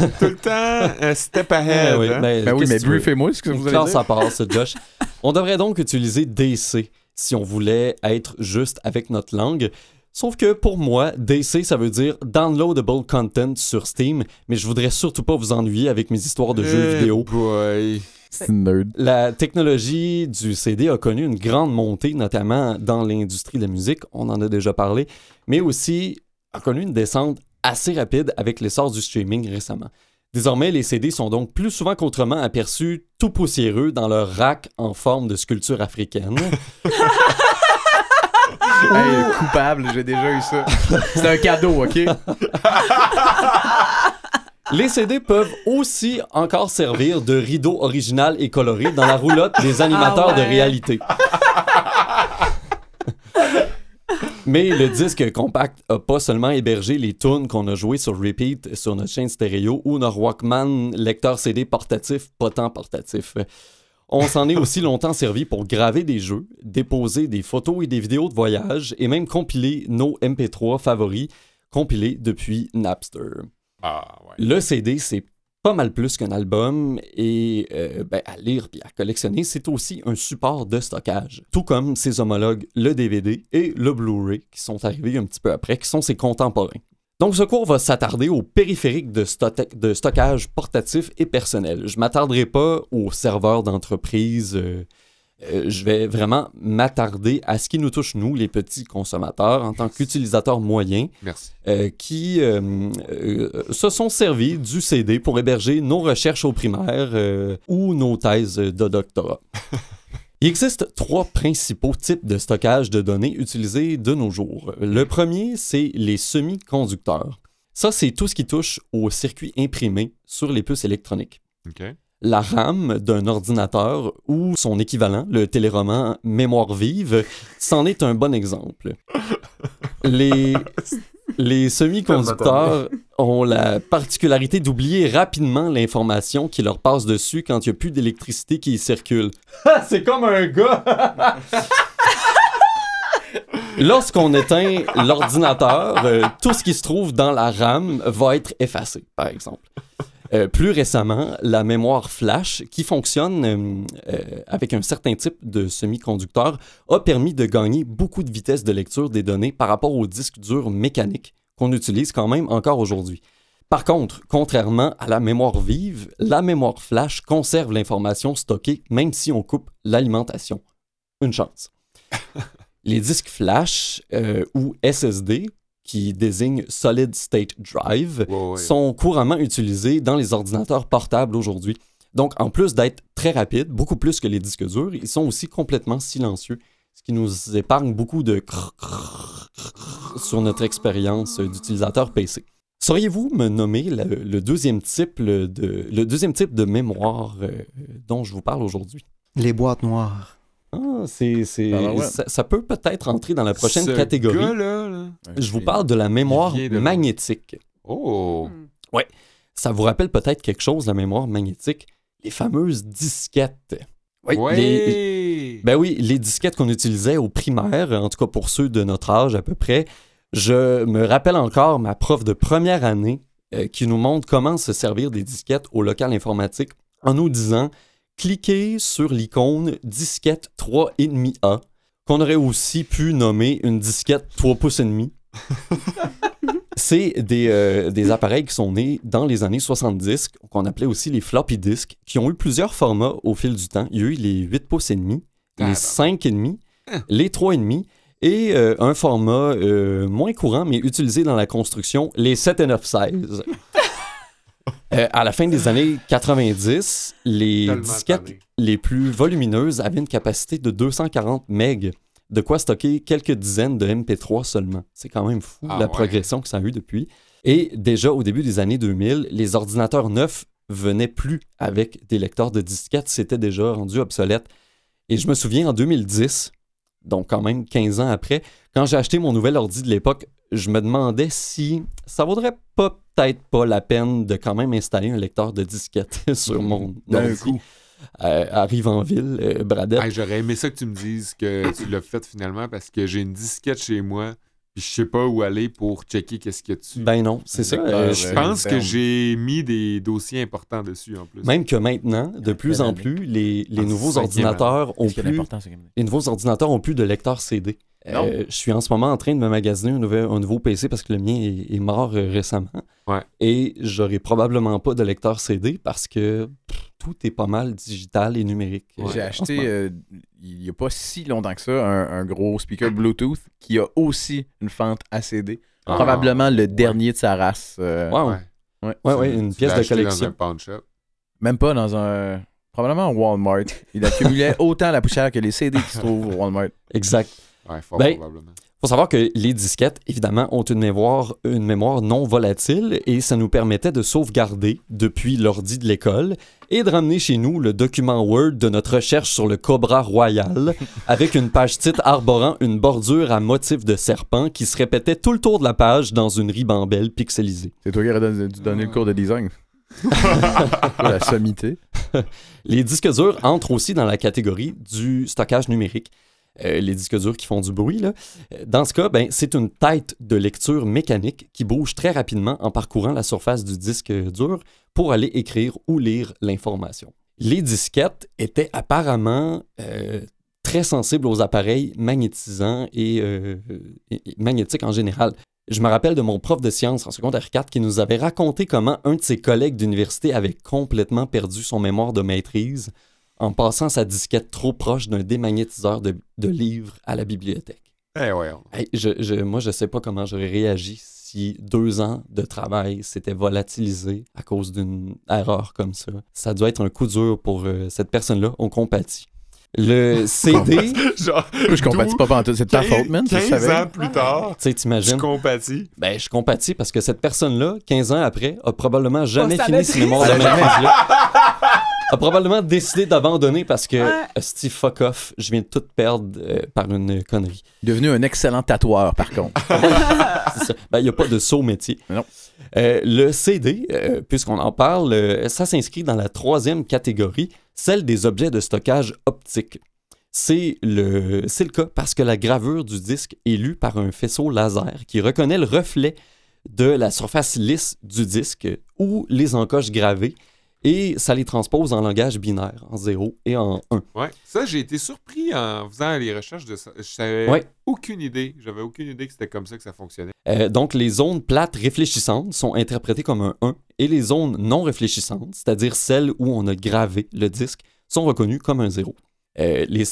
temps, tout le temps, step ahead. Eh oui, hein. ben, Ben oui, mais briefez-moi ce que vous allez dire. ça, Josh. On devrait donc utiliser DC si on voulait être juste avec notre langue. Sauf que pour moi, DC, ça veut dire Downloadable Content sur Steam, mais je voudrais surtout pas vous ennuyer avec mes histoires de jeux Eh vidéo. boy. Nerd. La technologie du CD a connu une grande montée, notamment dans l'industrie de la musique, on en a déjà parlé, mais aussi a connu une descente assez rapide avec l'essor du streaming récemment. Désormais, les CD sont donc plus souvent qu'autrement aperçus tout poussiéreux dans leur rack en forme de sculpture africaine. Hey, coupable, j'ai déjà eu ça. C'est un cadeau, OK? Les CD peuvent aussi encore servir de rideau original et coloré dans la roulotte des animateurs Ah ouais. de réalité. Mais le disque compact a pas seulement hébergé les tunes qu'on a jouées sur repeat sur notre chaîne stéréo ou notre Walkman lecteur CD portatif, pas tant portatif. On s'en est aussi longtemps servi pour graver des jeux, déposer des photos et des vidéos de voyage et même compiler nos MP3 favoris compilés depuis Napster. Ah, ouais. Le CD, c'est pas mal plus qu'un album et euh, ben, à lire puis à collectionner, c'est aussi un support de stockage. Tout comme ses homologues, le DVD et le Blu-ray, qui sont arrivés un petit peu après, qui sont ses contemporains. Donc ce cours va s'attarder aux périphériques de, sto- de stockage portatif et personnel. Je m'attarderai pas aux serveurs d'entreprise. euh, euh, je vais vraiment m'attarder à ce qui nous touche, nous, les petits consommateurs, en tant qu'utilisateurs moyens, Merci. euh, qui se sont servis du CD pour héberger nos recherches au primaire ou nos thèses de doctorat. Il existe trois principaux types de stockage de données utilisés de nos jours. Le premier, c'est les semi-conducteurs. Ça, c'est tout ce qui touche au circuit imprimé sur les puces électroniques. La RAM d'un ordinateur ou son équivalent, le téléroman mémoire vive, c'en est un bon exemple. Les, les semi-conducteurs ont la particularité d'oublier rapidement l'information qui leur passe dessus quand il n'y a plus d'électricité qui y circule. C'est comme un gars! Lorsqu'on éteint l'ordinateur, euh, tout ce qui se trouve dans la RAM va être effacé, par exemple. Euh, plus récemment, la mémoire flash, qui fonctionne euh, euh, avec un certain type de semi-conducteur, a permis de gagner beaucoup de vitesse de lecture des données par rapport aux disques durs mécaniques qu'on utilise quand même encore aujourd'hui. Par contre, contrairement à la mémoire vive, la mémoire flash conserve l'information stockée même si on coupe l'alimentation. Une chance. Les disques flash euh, ou SSD, qui désignent Solid State Drive, Ouais, ouais. sont couramment utilisés dans les ordinateurs portables aujourd'hui. Donc, en plus d'être très rapides, beaucoup plus que les disques durs, ils sont aussi complètement silencieux, ce qui nous épargne beaucoup de crrr, crrr, crrr sur notre expérience d'utilisateur PC. Sauriez-vous me nommer le, le deuxième type de, le deuxième type de mémoire euh, dont je vous parle aujourd'hui? Les boîtes noires. Ah, c'est, c'est- Ah, ouais. ça, ça peut peut-être entrer dans la prochaine Ce catégorie. gars-là, là. Je vous parle de la mémoire de- magnétique. Oh. Hmm. Ça vous rappelle peut-être quelque chose, la mémoire magnétique? Les fameuses disquettes. Oui, ouais. les- ben oui, les disquettes qu'on utilisait au primaire, en tout cas pour ceux de notre âge à peu près. Je me rappelle encore ma prof de première année euh, qui nous montre comment se servir des disquettes au local informatique en nous disant cliquez sur l'icône disquette 3,5A qu'on aurait aussi pu nommer une disquette 3 pouces et demi. C'est des, euh, des appareils qui sont nés dans les années 70, qu'on appelait aussi les floppy disks, qui ont eu plusieurs formats au fil du temps. Il y a eu les 8 pouces et demi, Ah, les bah. 5 et demi, les 3 et demi, et euh, un format euh, moins courant, mais utilisé dans la construction, les 7 et 9 16. Euh, à la fin des années 90, les Tellement disquettes tanné. les plus volumineuses avaient une capacité de 240 MB, de quoi stocker quelques dizaines de MP3 seulement. C'est quand même fou Ah la ouais. progression que ça a eu depuis. Et déjà au début des années 2000, les ordinateurs neufs venaient plus avec des lecteurs de disquettes, c'était déjà rendu obsolète. Et je me souviens en 2010, donc quand même 15 ans après, quand j'ai acheté mon nouvel ordi de l'époque, je me demandais si ça vaudrait pas peut-être pas la peine de quand même installer un lecteur de disquette sur mon D'un coup. Euh, arrive en ville, euh, Bradette. Hey, J'aurais aimé ça que tu me dises que tu l'as fait finalement parce que j'ai une disquette chez moi puis je sais pas où aller pour checker qu'est-ce qu'il y a dessus. Ben non, c'est ça. Euh, ouais. je pense que j'ai mis des dossiers importants dessus en plus. Même que maintenant, de plus en plus, les, les En nouveaux ordinateurs ont plus, important, c'est que- les nouveaux ordinateurs ont plus de lecteur CD. Non. Euh, je suis en ce moment en train de me magasiner un nouvel, un nouveau PC parce que le mien est, est mort euh, récemment. Ouais. Et j'aurai probablement pas de lecteur CD parce que pff, tout est pas mal digital et numérique. J'ai acheté, euh, il n'y a pas si longtemps que ça, un, un gros speaker Bluetooth qui a aussi une fente ACD. Ah, Probablement le ouais. dernier de sa race. euh, Wow. Ouais. ouais. Ouais, Tu- ouais, une pièce de collection. Dans un pawn shop? Même pas dans un. Probablement un Walmart. Il accumulait autant la poussière que les CD qui se trouvent au Walmart. Exact. Ouais, fort Ben, probablement. faut savoir que les disquettes, évidemment, ont une mémoire, une mémoire non volatile et ça nous permettait de sauvegarder depuis l'ordi de l'école et de ramener chez nous le document Word de notre recherche sur le Cobra Royal avec une page titre arborant une bordure à motif de serpent qui se répétait tout le tour de la page dans une ribambelle pixelisée. C'est toi qui aurais donné, dû donner le cours de design. La sommité. Les disques durs entrent aussi dans la catégorie du stockage numérique. Euh, les disques durs qui font du bruit. Là. Euh, Dans ce cas, ben, c'est une tête de lecture mécanique qui bouge très rapidement en parcourant la surface du disque dur pour aller écrire ou lire l'information. Les disquettes étaient apparemment euh, très sensibles aux appareils magnétisants et, et magnétiques en général. Je me rappelle de mon prof de sciences en secondaire 4 qui nous avait raconté comment un de ses collègues d'université avait complètement perdu son mémoire de maîtrise en passant sa disquette trop proche d'un démagnétiseur de, de livres à la bibliothèque. Eh ouais. on- Hey, je, je- moi, je sais pas comment j'aurais réagi si deux ans de travail s'étaient volatilisés à cause d'une erreur comme ça. Ça doit être un coup dur pour euh, cette personne-là. On compatit. Le CD, Genre, Je compatis pas pantoute. C'est de ta 15 faute, man. tu le 15 savais. ans plus tard, sais, tu t'imagines? compatis. Ben, je compatis parce que cette personne-là, 15 ans après, a probablement jamais fini ses mémoires de a probablement décidé d'abandonner parce que, Ouais. Steve fuck off, je viens de tout perdre euh, par une connerie. Devenu un excellent tatoueur, par contre. Ben, il n'y a pas de saut métier. Non. Euh, le CD, euh, puisqu'on en parle, euh, ça s'inscrit dans la troisième catégorie, celle des objets de stockage optique. C'est le, c'est le cas parce que la gravure du disque est lue par un faisceau laser qui reconnaît le reflet de la surface lisse du disque ou les encoches gravées et ça les transpose en langage binaire, en 0 et en 1. Ouais. Ça, j'ai été surpris en faisant les recherches de ça. Je savais Ouais. aucune idée. J'avais aucune idée que c'était comme ça que ça fonctionnait. Euh, donc, les zones plates réfléchissantes sont interprétées comme un 1 et les zones non réfléchissantes, c'est-à-dire celles où on a gravé le disque, sont reconnues comme un 0. Euh, les,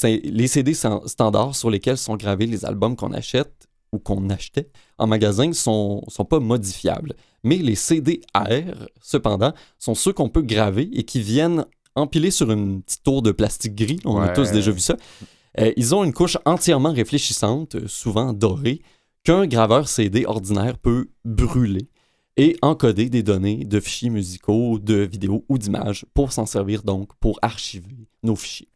CD standards sur lesquels sont gravés les albums qu'on achète ou qu'on achetait en magasin sont, sont pas modifiables. Mais les CD-R, cependant, sont ceux qu'on peut graver et qui viennent empiler sur une petite tour de plastique gris. On a tous déjà vu ça. Euh, ils ont une couche entièrement réfléchissante, euh, souvent dorée, qu'un graveur CD ordinaire peut brûler et encoder des données de fichiers musicaux, de vidéos ou d'images pour s'en servir donc pour archiver nos fichiers.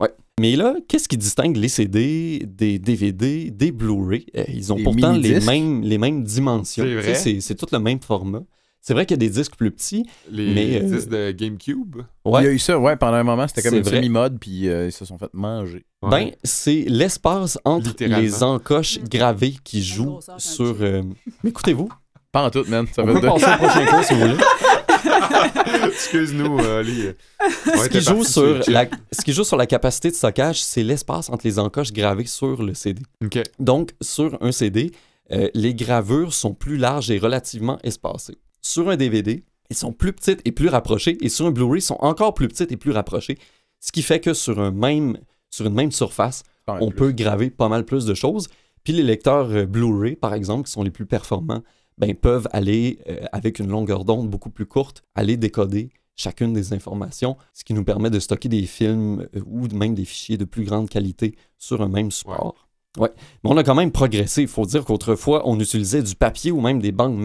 Ouais. Mais là, qu'est-ce qui distingue les CD des DVD, des Blu-ray? Euh, Ils ont Des pourtant les mêmes, les mêmes dimensions. C'est Tu sais, vrai. C'est c'est tout le même format. C'est vrai qu'il y a des disques plus petits. Les Mais, euh, disques de GameCube? Ouais. Il y a eu ça, ouais, pendant un moment, c'était comme une vrai. semi-mode, puis euh, ils se sont fait manger. Ouais. Ben, c'est l'espace entre les encoches gravées qui jouent sur. euh, Écoutez-vous. Pas en tout, man. Ça On va peut de... passer au prochain cours si vous voulez. Excuse-nous, euh, Oli. ce, qui joue sur la, ce qui joue sur la capacité de stockage, c'est l'espace entre les encoches gravées sur le CD. Donc, sur un CD, euh, les gravures sont plus larges et relativement espacées. Sur un DVD, elles sont plus petites et plus rapprochées, et sur un Blu-ray, sont encore plus petites et plus rapprochées. Ce qui fait que sur, un même, sur une même surface, on peut graver pas mal plus de choses. Puis les lecteurs euh, Blu-ray, par exemple, qui sont les plus performants, ben, peuvent aller, euh, avec une longueur d'onde beaucoup plus courte, aller décoder chacune des informations, ce qui nous permet de stocker des films euh, ou même des fichiers de plus grande qualité sur un même support. Ouais. Mais on a quand même progressé. Il faut dire qu'autrefois, on utilisait du papier ou même des banques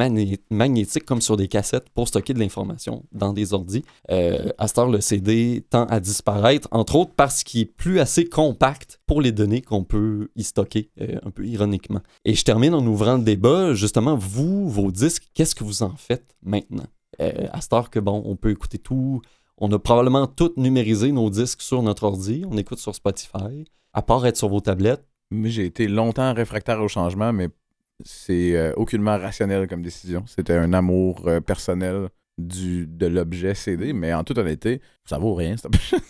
magnétiques comme sur des cassettes pour stocker de l'information dans des ordis. Euh, à ce temps, le CD tend à disparaître, entre autres parce qu'il est plus assez compact pour les données qu'on peut y stocker, euh, un peu ironiquement. Et je termine en ouvrant le débat. Justement, vous, vos disques, qu'est-ce que vous en faites maintenant? Euh, à ce temps que, bon, on peut écouter tout. On a probablement tout numérisé nos disques sur notre ordi. On écoute sur Spotify. À part être sur vos tablettes, j'ai été longtemps réfractaire au changement, mais c'est euh, aucunement rationnel comme décision. C'était un amour euh, personnel du, de l'objet CD, mais en toute honnêteté, ça vaut rien.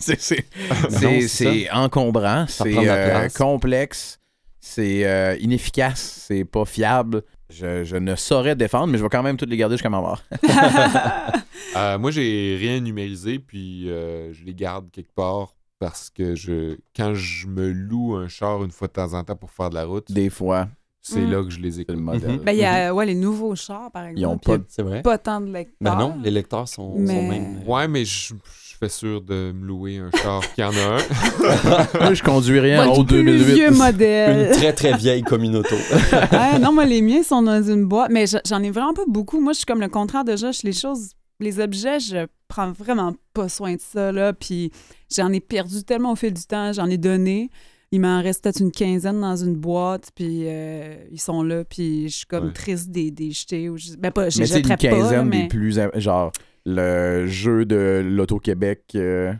C'est encombrant, c'est euh, complexe, c'est inefficace, c'est pas fiable. Je, je, ne saurais défendre, mais je vais quand même toutes les garder jusqu'à ma mort. moi, j'ai rien numérisé, puis je les garde quelque part parce que je quand je me loue un char une fois de temps en temps pour faire de la route, des fois, c'est Mm. là que je les écoute. c'est le modèle. Ben, il y a ouais, les nouveaux chars, par exemple. Ils ont pas- c'est vrai? pas tant de lecteurs. Ben non, les lecteurs sont, sont Mais- même. Ouais, mais je, je fais sûr de me louer un char qui en a un. Moi, je conduis rien en haut plus 2008. vieux Une modèle. très très vieille communauté. Ouais, non, moi, les miens sont dans une boîte. Mais je- j'en ai vraiment pas beaucoup. Moi, je suis comme le contraire de Josh. Les choses, les objets, je prends vraiment pas soin de ça, là. Puis j'en ai perdu tellement au fil du temps. J'en ai donné. Il m'en reste peut-être une quinzaine dans une boîte, puis euh, ils sont là, puis je suis comme Ouais. triste des, des jeter. Ou je- ben, pas, je Mais c'est une pas, quinzaine mais... des plus. Genre, le jeu de l'Auto-Québec euh,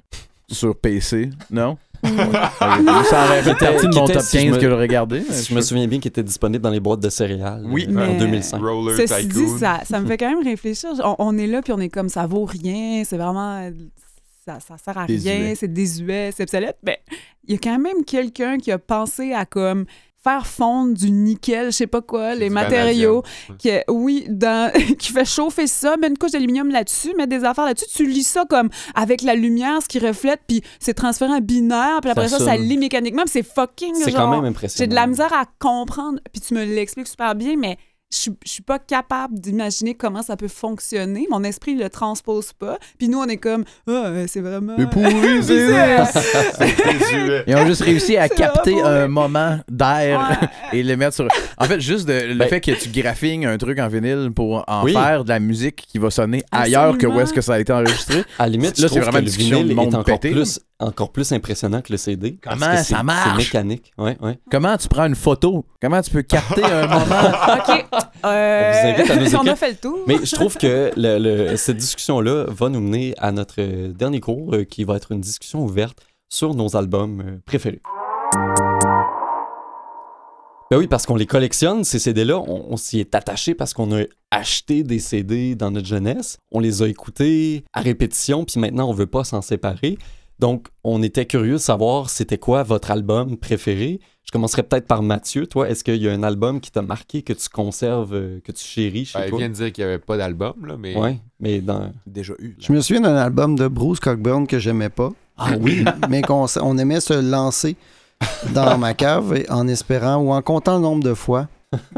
sur PC, non? ça aurait mon top si 15 je me- que je regardais. Si je me souviens bien, qui était disponible dans les boîtes de céréales Oui. euh, en Mais- 2005. Roller Ceci dit, ça, ça me fait quand même réfléchir. On, on est là, puis on est comme, ça vaut rien, c'est vraiment... Ça, ça sert à Désuet. rien, c'est désuet, c'est obsolète. Mais il y a quand même quelqu'un qui a pensé à comme faire fondre du nickel, je sais pas quoi, les matériaux, qui, oui, dans, qui fait chauffer ça, met une couche d'aluminium là-dessus, met des affaires là-dessus, tu lis ça comme avec la lumière, ce qui reflète, puis c'est transféré en binaire, puis après ça, ça, lit mécaniquement, puis c'est fucking C'est quand même impressionnant. J'ai de la misère à comprendre, puis tu me l'expliques super bien, mais je suis- je suis pas capable d'imaginer comment ça peut fonctionner. Mon esprit le transpose pas. Puis nous, on est comme, ah, euh, c'est vraiment. Mais pourri, c'est. Ils ont juste réussi à capter un moment d'air Ouais. et le mettre sur. En fait, juste de- le Ben- fait que tu graphines un truc en vinyle pour en Oui. faire de la musique qui va sonner ailleurs que où est-ce que ça a été enregistré. À la limite, Là, c'est vraiment que une le discussion de vinyle monde est encore pété. plus, encore plus impressionnant que le CD. parce Comment que ça c'est- marche? C'est mécanique. Ouais, ouais. Comment tu prends une photo? Comment tu peux capter un moment? OK. Euh, On vous invite à nous on a fait le tour. Mais je trouve que le- le- cette discussion-là va nous mener à notre dernier cours euh, qui va être une discussion ouverte sur nos albums euh, préférés. Ben oui, parce qu'on les collectionne, ces CD-là, on, on s'y est attaché parce qu'on a acheté des CD dans notre jeunesse, on les a écoutés à répétition, puis maintenant on veut pas s'en séparer. Donc, on était curieux de savoir c'était quoi votre album préféré. Je commencerai peut-être par Mathieu. Toi, est-ce qu'il y a un album qui t'a marqué, que tu conserves, euh, que tu chéris chez Ben, il toi? vient de dire qu'il n'y avait pas d'album, là, mais Ouais, mais dans. Déjà eu. Je me souviens d'un album de Bruce Cockburn que j'aimais pas, Ah oui! mais qu'on on aimait se lancer dans ma cave et en espérant ou en comptant le nombre de fois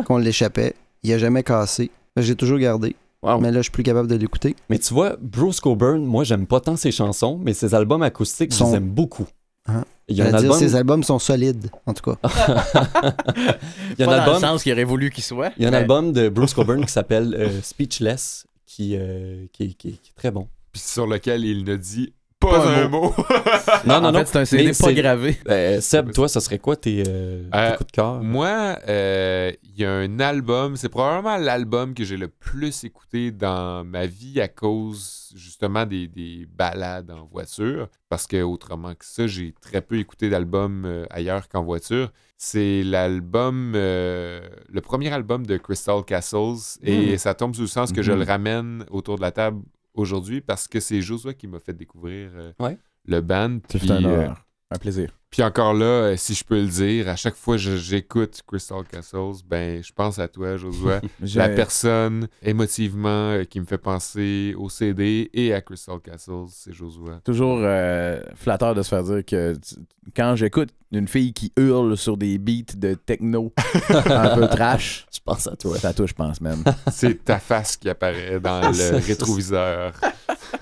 qu'on l'échappait. Il a jamais cassé. J'ai toujours gardé, Wow. mais là, je suis plus capable de l'écouter. Mais tu vois, Bruce Coburn, moi, j'aime pas tant ses chansons, mais ses albums acoustiques, je les aime beaucoup. Hein? Il y a un album, Ces albums sont solides, en tout cas. il y a un Pas dans album, le sens qu'il aurait voulu qu'il soit. il y a un mais- album de Bruce Coburn qui s'appelle euh, Speechless, qui, euh, qui, est- qui qui est très bon. puis sur lequel il ne dit pas, Pas un un mot. Non, non, en non. fait, c'est un CD mais pas gravé. Euh, Seb, toi, ça serait quoi tes, euh, tes Euh, coups de cœur? Moi, euh, il y a un album, c'est probablement l'album que j'ai le plus écouté dans ma vie à cause justement des, des balades en voiture. Parce que autrement que ça, j'ai très peu écouté d'albums euh, ailleurs qu'en voiture. C'est l'album, euh, le premier album de Crystal Castles, et ça tombe sous le sens que je Mhm. le ramène autour de la table aujourd'hui parce que c'est Josué qui m'a fait découvrir euh, Ouais. le band. Puis, un euh. Un plaisir. puis encore là, euh, si je peux le dire, à chaque fois que j'écoute Crystal Castles, ben je pense à toi, Josué. La personne émotivement euh, qui me fait penser au CD et à Crystal Castles, c'est Josué. toujours euh, flatteur de se faire dire que tu- quand j'écoute une fille qui hurle sur des beats de techno un peu trash, Je pense à toi. c'est à toi, je pense, même. C'est ta face qui apparaît dans le rétroviseur.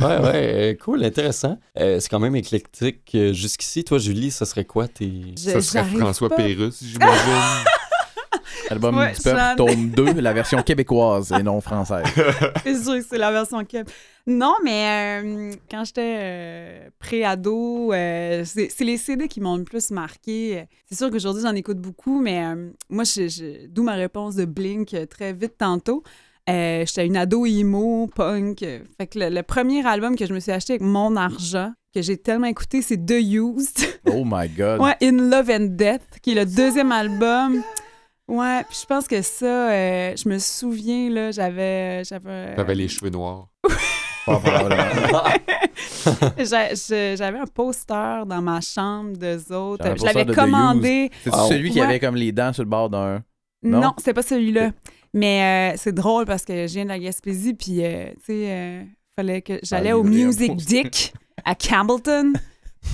Ouais, ouais, euh, cool, intéressant. Euh, c'est quand même éclectique. Euh, Jusqu'ici, toi, Julie, ce serait quoi tes. Je- Ça serait François pas. Pérusse, j'imagine. Album Ouais, du peuple, tome 2, la version québécoise et non française. C'est sûr que c'est la version Keb. Non, mais euh, quand j'étais euh, pré-ado, euh, c'est c'est les CD qui m'ont le plus marqué. C'est sûr qu'aujourd'hui, j'en écoute beaucoup, mais euh, moi, je- je- d'où ma réponse de Blink très vite tantôt. Euh, j'étais une ado emo, punk. euh, Fait que le, le premier album que je me suis acheté avec mon argent, que j'ai tellement écouté, c'est The Used. Oh my god. Ouais, In Love and Death, qui est le deuxième album. Ouais, puis je pense que ça, euh, je me souviens, là, j'avais... J'avais T'avais les cheveux noirs. J'avais un poster dans ma chambre d'eux autres. J'avais Je l'avais commandé. C'est celui qui avait comme les dents sur le bord d'un? Non, Non? c'est pas celui-là. Mais euh, c'est drôle parce que je viens de la Gaspésie, puis, euh, tu sais, euh, fallait que j'allais Ah, au Music. Dick à Campbellton.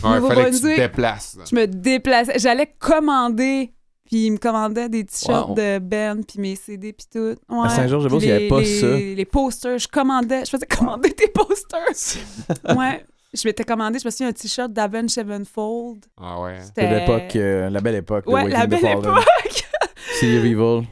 Ouais, fallait que tu te déplaces. Je me déplaçais. J'allais commander, puis ils me commandaient des t-shirts Wow. de Ben, puis mes CD, puis tout. Ouais. À Saint-Georges-de-Beauce, Puis il y avait les- pas les- ça. Les posters, je commandais, je faisais commander des posters. ouais. Je m'étais commandé, je me souviens, un t-shirt d'Avenge Sevenfold. Ah ouais. C'est l'époque, euh, la belle époque. Ouais, la belle époque. Of Evil.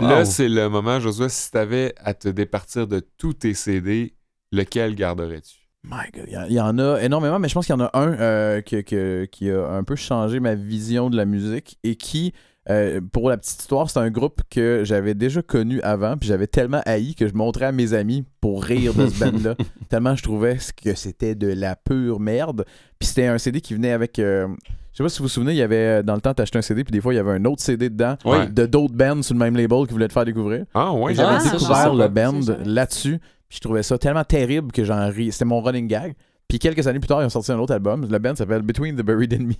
Là, c'est le moment, Josué, si t'avais à te départir de tous tes CD, lequel garderais-tu? My God, il y en- a énormément, mais je pense qu'il y en a un euh, que- que- qui a un peu changé ma vision de la musique et qui, euh, pour la petite histoire, c'est un groupe que j'avais déjà connu avant, puis j'avais tellement haï que je montrais à mes amis pour rire de ce band-là, tellement je trouvais que c'était de la pure merde. Puis c'était un CD qui venait avec... euh, sais pas si vous vous souvenez, il y avait, dans le temps, t'achetais un CD, puis des fois, il y avait un autre CD dedans, Oui. de d'autres bands sur le même label qui voulaient te faire découvrir. Ah ouais, J'avais Ah, je découvert le band je là-dessus. Puis je trouvais ça tellement terrible que j'en ris. C'était mon running gag. Puis quelques années plus tard, ils ont sorti un autre album. Le band s'appelle Between the Buried and Me.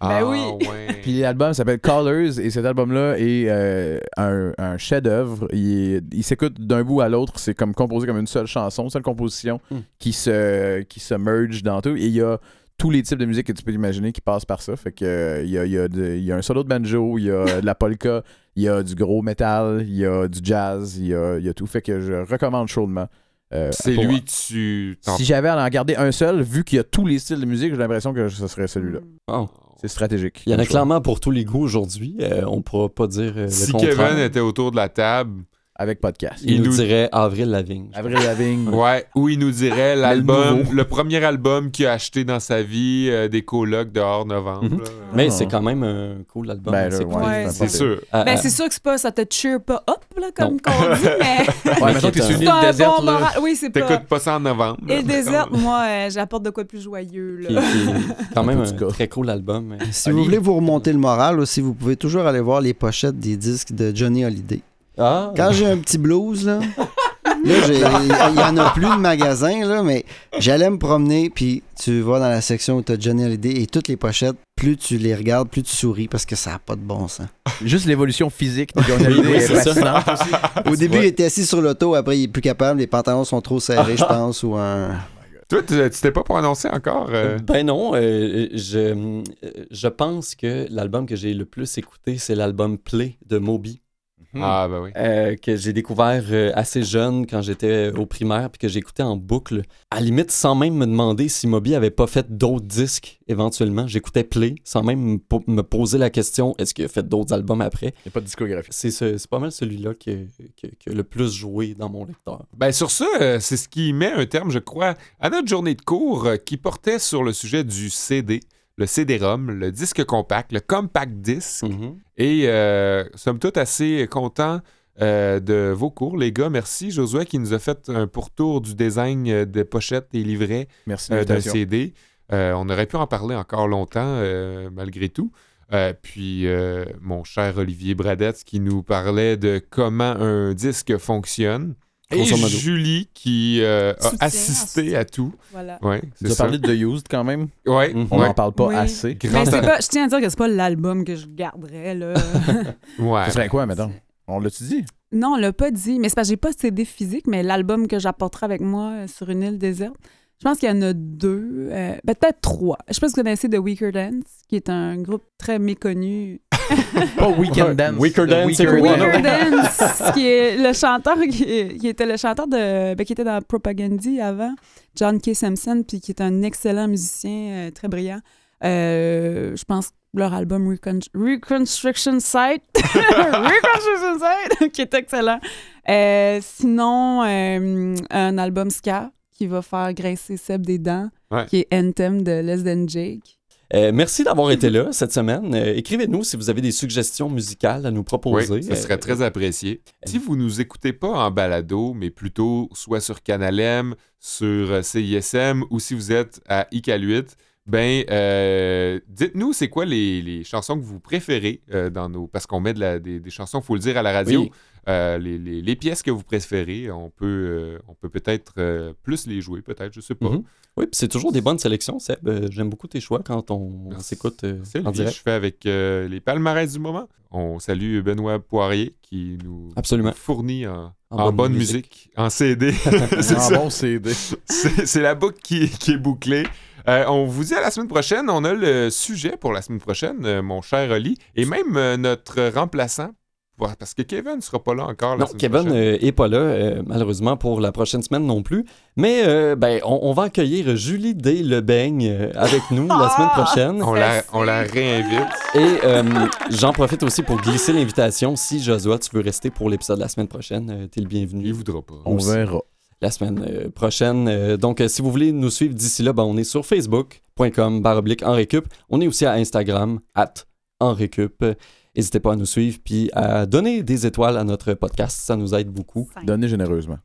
Ah oui. ouais. Puis l'album s'appelle Colors. Et cet album-là est euh, un, un chef-d'œuvre. Il s'écoute d'un bout à l'autre. C'est comme composé comme une seule chanson, une seule composition Hmm. qui, se, qui se merge dans tout. Et il y a tous les types de musique que tu peux imaginer qui passent par ça. Fait que euh, il y, a, il y a de- il y a un solo de banjo, il y a de la polka, il y a du gros métal, il y a du jazz, il y a, il y a tout. Fait que je recommande chaudement. euh, c'est lui que tu... Si j'avais à en garder un seul, vu qu'il y a tous les styles de musique, j'ai l'impression que ce serait celui-là. C'est stratégique. Il y en a clairement pour tous les goûts aujourd'hui. Euh, on pourra pas dire euh, le Si contraire. Kevin était autour de la table, Avec podcast. Il, il nous nous- dirait Avril Lavigne. Avril Lavigne. ouais, où il nous dirait l'album, le premier album qu'il a acheté dans sa vie, euh, des colocs dehors novembre. Mhm. Mais Ah. c'est quand même un cool album. Ben, C'est cool. Ouais, sûr. Ah, Ben, ah, c'est sûr que c'est pas, ça te cheer pas up, là, comme qu'on dit, mais Ouais, que t'es sur une île déserte, bon là. Oui, c'est pas. T'écoutes pas ça en novembre. Et le désert, moi, euh, j'apporte de quoi de plus joyeux, là. qui est quand même un très cool album. mais- Si vous voulez vous remonter le moral aussi, vous pouvez toujours aller voir les pochettes des disques de Johnny Hallyday. Ah, Quand j'ai un petit blues, là, là j'ai- il y en a plus de magasins, là, mais j'allais me promener, puis tu vas dans la section où tu as Johnny Hallyday et toutes les pochettes, plus tu les regardes, plus tu souris parce que ça n'a pas de bon sens. Juste l'évolution physique de Johnny Hallyday Oui, est c'est ça. fascinante aussi. Au début, il était assis sur l'auto, après, il est plus capable, les pantalons sont trop serrés, je pense, ou un. Toi, tu tu t'es pas prononcé encore. euh, Ben non, euh, je, euh, je pense que l'album que j'ai le plus écouté, c'est l'album Play de Moby, Ah, ben oui. euh, que j'ai découvert euh, assez jeune quand j'étais au primaire, puis que écouté en boucle. À la limite, sans même me demander si Moby avait pas fait d'autres disques éventuellement. J'écoutais Play, sans même me po- me poser la question est-ce qu'il a fait d'autres albums après? Il n'y a pas de discographie. C'est ce- c'est pas mal celui-là qui a- le plus joué dans mon lecteur. Ben sur ça, euh, c'est ce qui met un terme, je crois, à notre journée de cours qui portait sur le sujet du CD, le CD-ROM, le disque compact, le compact disc. Mhm. Et euh, somme toute assez content euh, de vos cours, les gars. Merci, Josué, qui nous a fait un pourtour du design euh, des pochettes et livrets euh, d'un. CD. On aurait pu en parler encore longtemps, malgré tout. Puis, mon cher Olivier Bradette qui nous parlait de comment un disque fonctionne. Et. Julie qui euh, a Soutien, assisté à tout. Voilà. Ouais, Tu c'est as ça. parlé de The Used quand même? Ouais. On ouais. n'en parle pas Oui. assez. Mais pas, je tiens à dire que c'est pas l'album que je garderais, là. Ouais. Ça serait quoi, mettons? On l'a-tu dit? non, on l'a pas dit. Mais c'est parce que j'ai pas de CD physique, mais l'album que j'apporterai avec moi euh, sur une île déserte, je pense qu'il y en a deux, euh, ben, peut-être trois. Je pas si vous connaissez The Weaker Dance, qui est un groupe très méconnu. Pas Weekend Dance. Weaker Dance, c'est Weaker Dance, qui est le chanteur qui, est- qui était le chanteur de ben, qui était dans Propagandy avant, John K. Simpson, puis qui est un excellent musicien, euh, très brillant. Euh, je pense que leur album Recon- Reconstruction Site, Reconstruction Site, qui est excellent. Euh, sinon, euh, un album ska qui va faire grincer Seb des dents, Ouais. qui est Anthem de Less Than Jake. Euh, merci d'avoir été là cette semaine. Euh, Écrivez-nous si vous avez des suggestions musicales à nous Oui, proposer. ça serait Euh, très apprécié. Si vous nous écoutez pas en balado, mais plutôt soit sur Canal M, sur CISM ou si vous êtes à ICAL8, ben euh, dites-nous c'est quoi les, les chansons que vous préférez euh, dans nos parce qu'on met de la- des, des chansons, faut le dire à la radio. Oui. Euh, les, les- les pièces que vous préférez, on peut euh, on peut peut-être euh, plus les jouer, peut-être, je sais pas. Mhm. Oui, puis c'est toujours des bonnes sélections, Seb. Euh, J'aime beaucoup tes choix quand on, s'écoute C'est en direct. je fais avec euh, les palmarès du moment. On salue Benoît Poirier qui nous Absolument. fournit en, En en bonne bonne musique. musique, en CD. c'est Un ça. bon CD. C'est c'est la boucle qui, qui est bouclée. Euh, on vous dit à la semaine prochaine. On a le sujet pour la semaine prochaine, euh, mon cher Oli, et même euh, notre remplaçant. Parce que Kevin ne sera pas là encore la Non, Kevin prochaine. euh, est pas là, euh, malheureusement, pour la prochaine semaine non plus. Mais euh, ben, on, on va accueillir Julie D. Lebeigne avec nous la semaine prochaine. on, la, on la réinvite. Et euh, j'en profite aussi pour glisser l'invitation. Si Josua, tu veux rester pour l'épisode de la semaine prochaine, euh, t'es le bienvenu. Il voudra pas. On Aussi. verra. la semaine prochaine. Donc, si vous voulez nous suivre d'ici là, ben, on est sur facebook.com baroblique en récup. On est aussi à Instagram, at en récup. N'hésitez pas à nous suivre puis à donner des étoiles à notre podcast. Ça nous aide beaucoup. Donnez généreusement.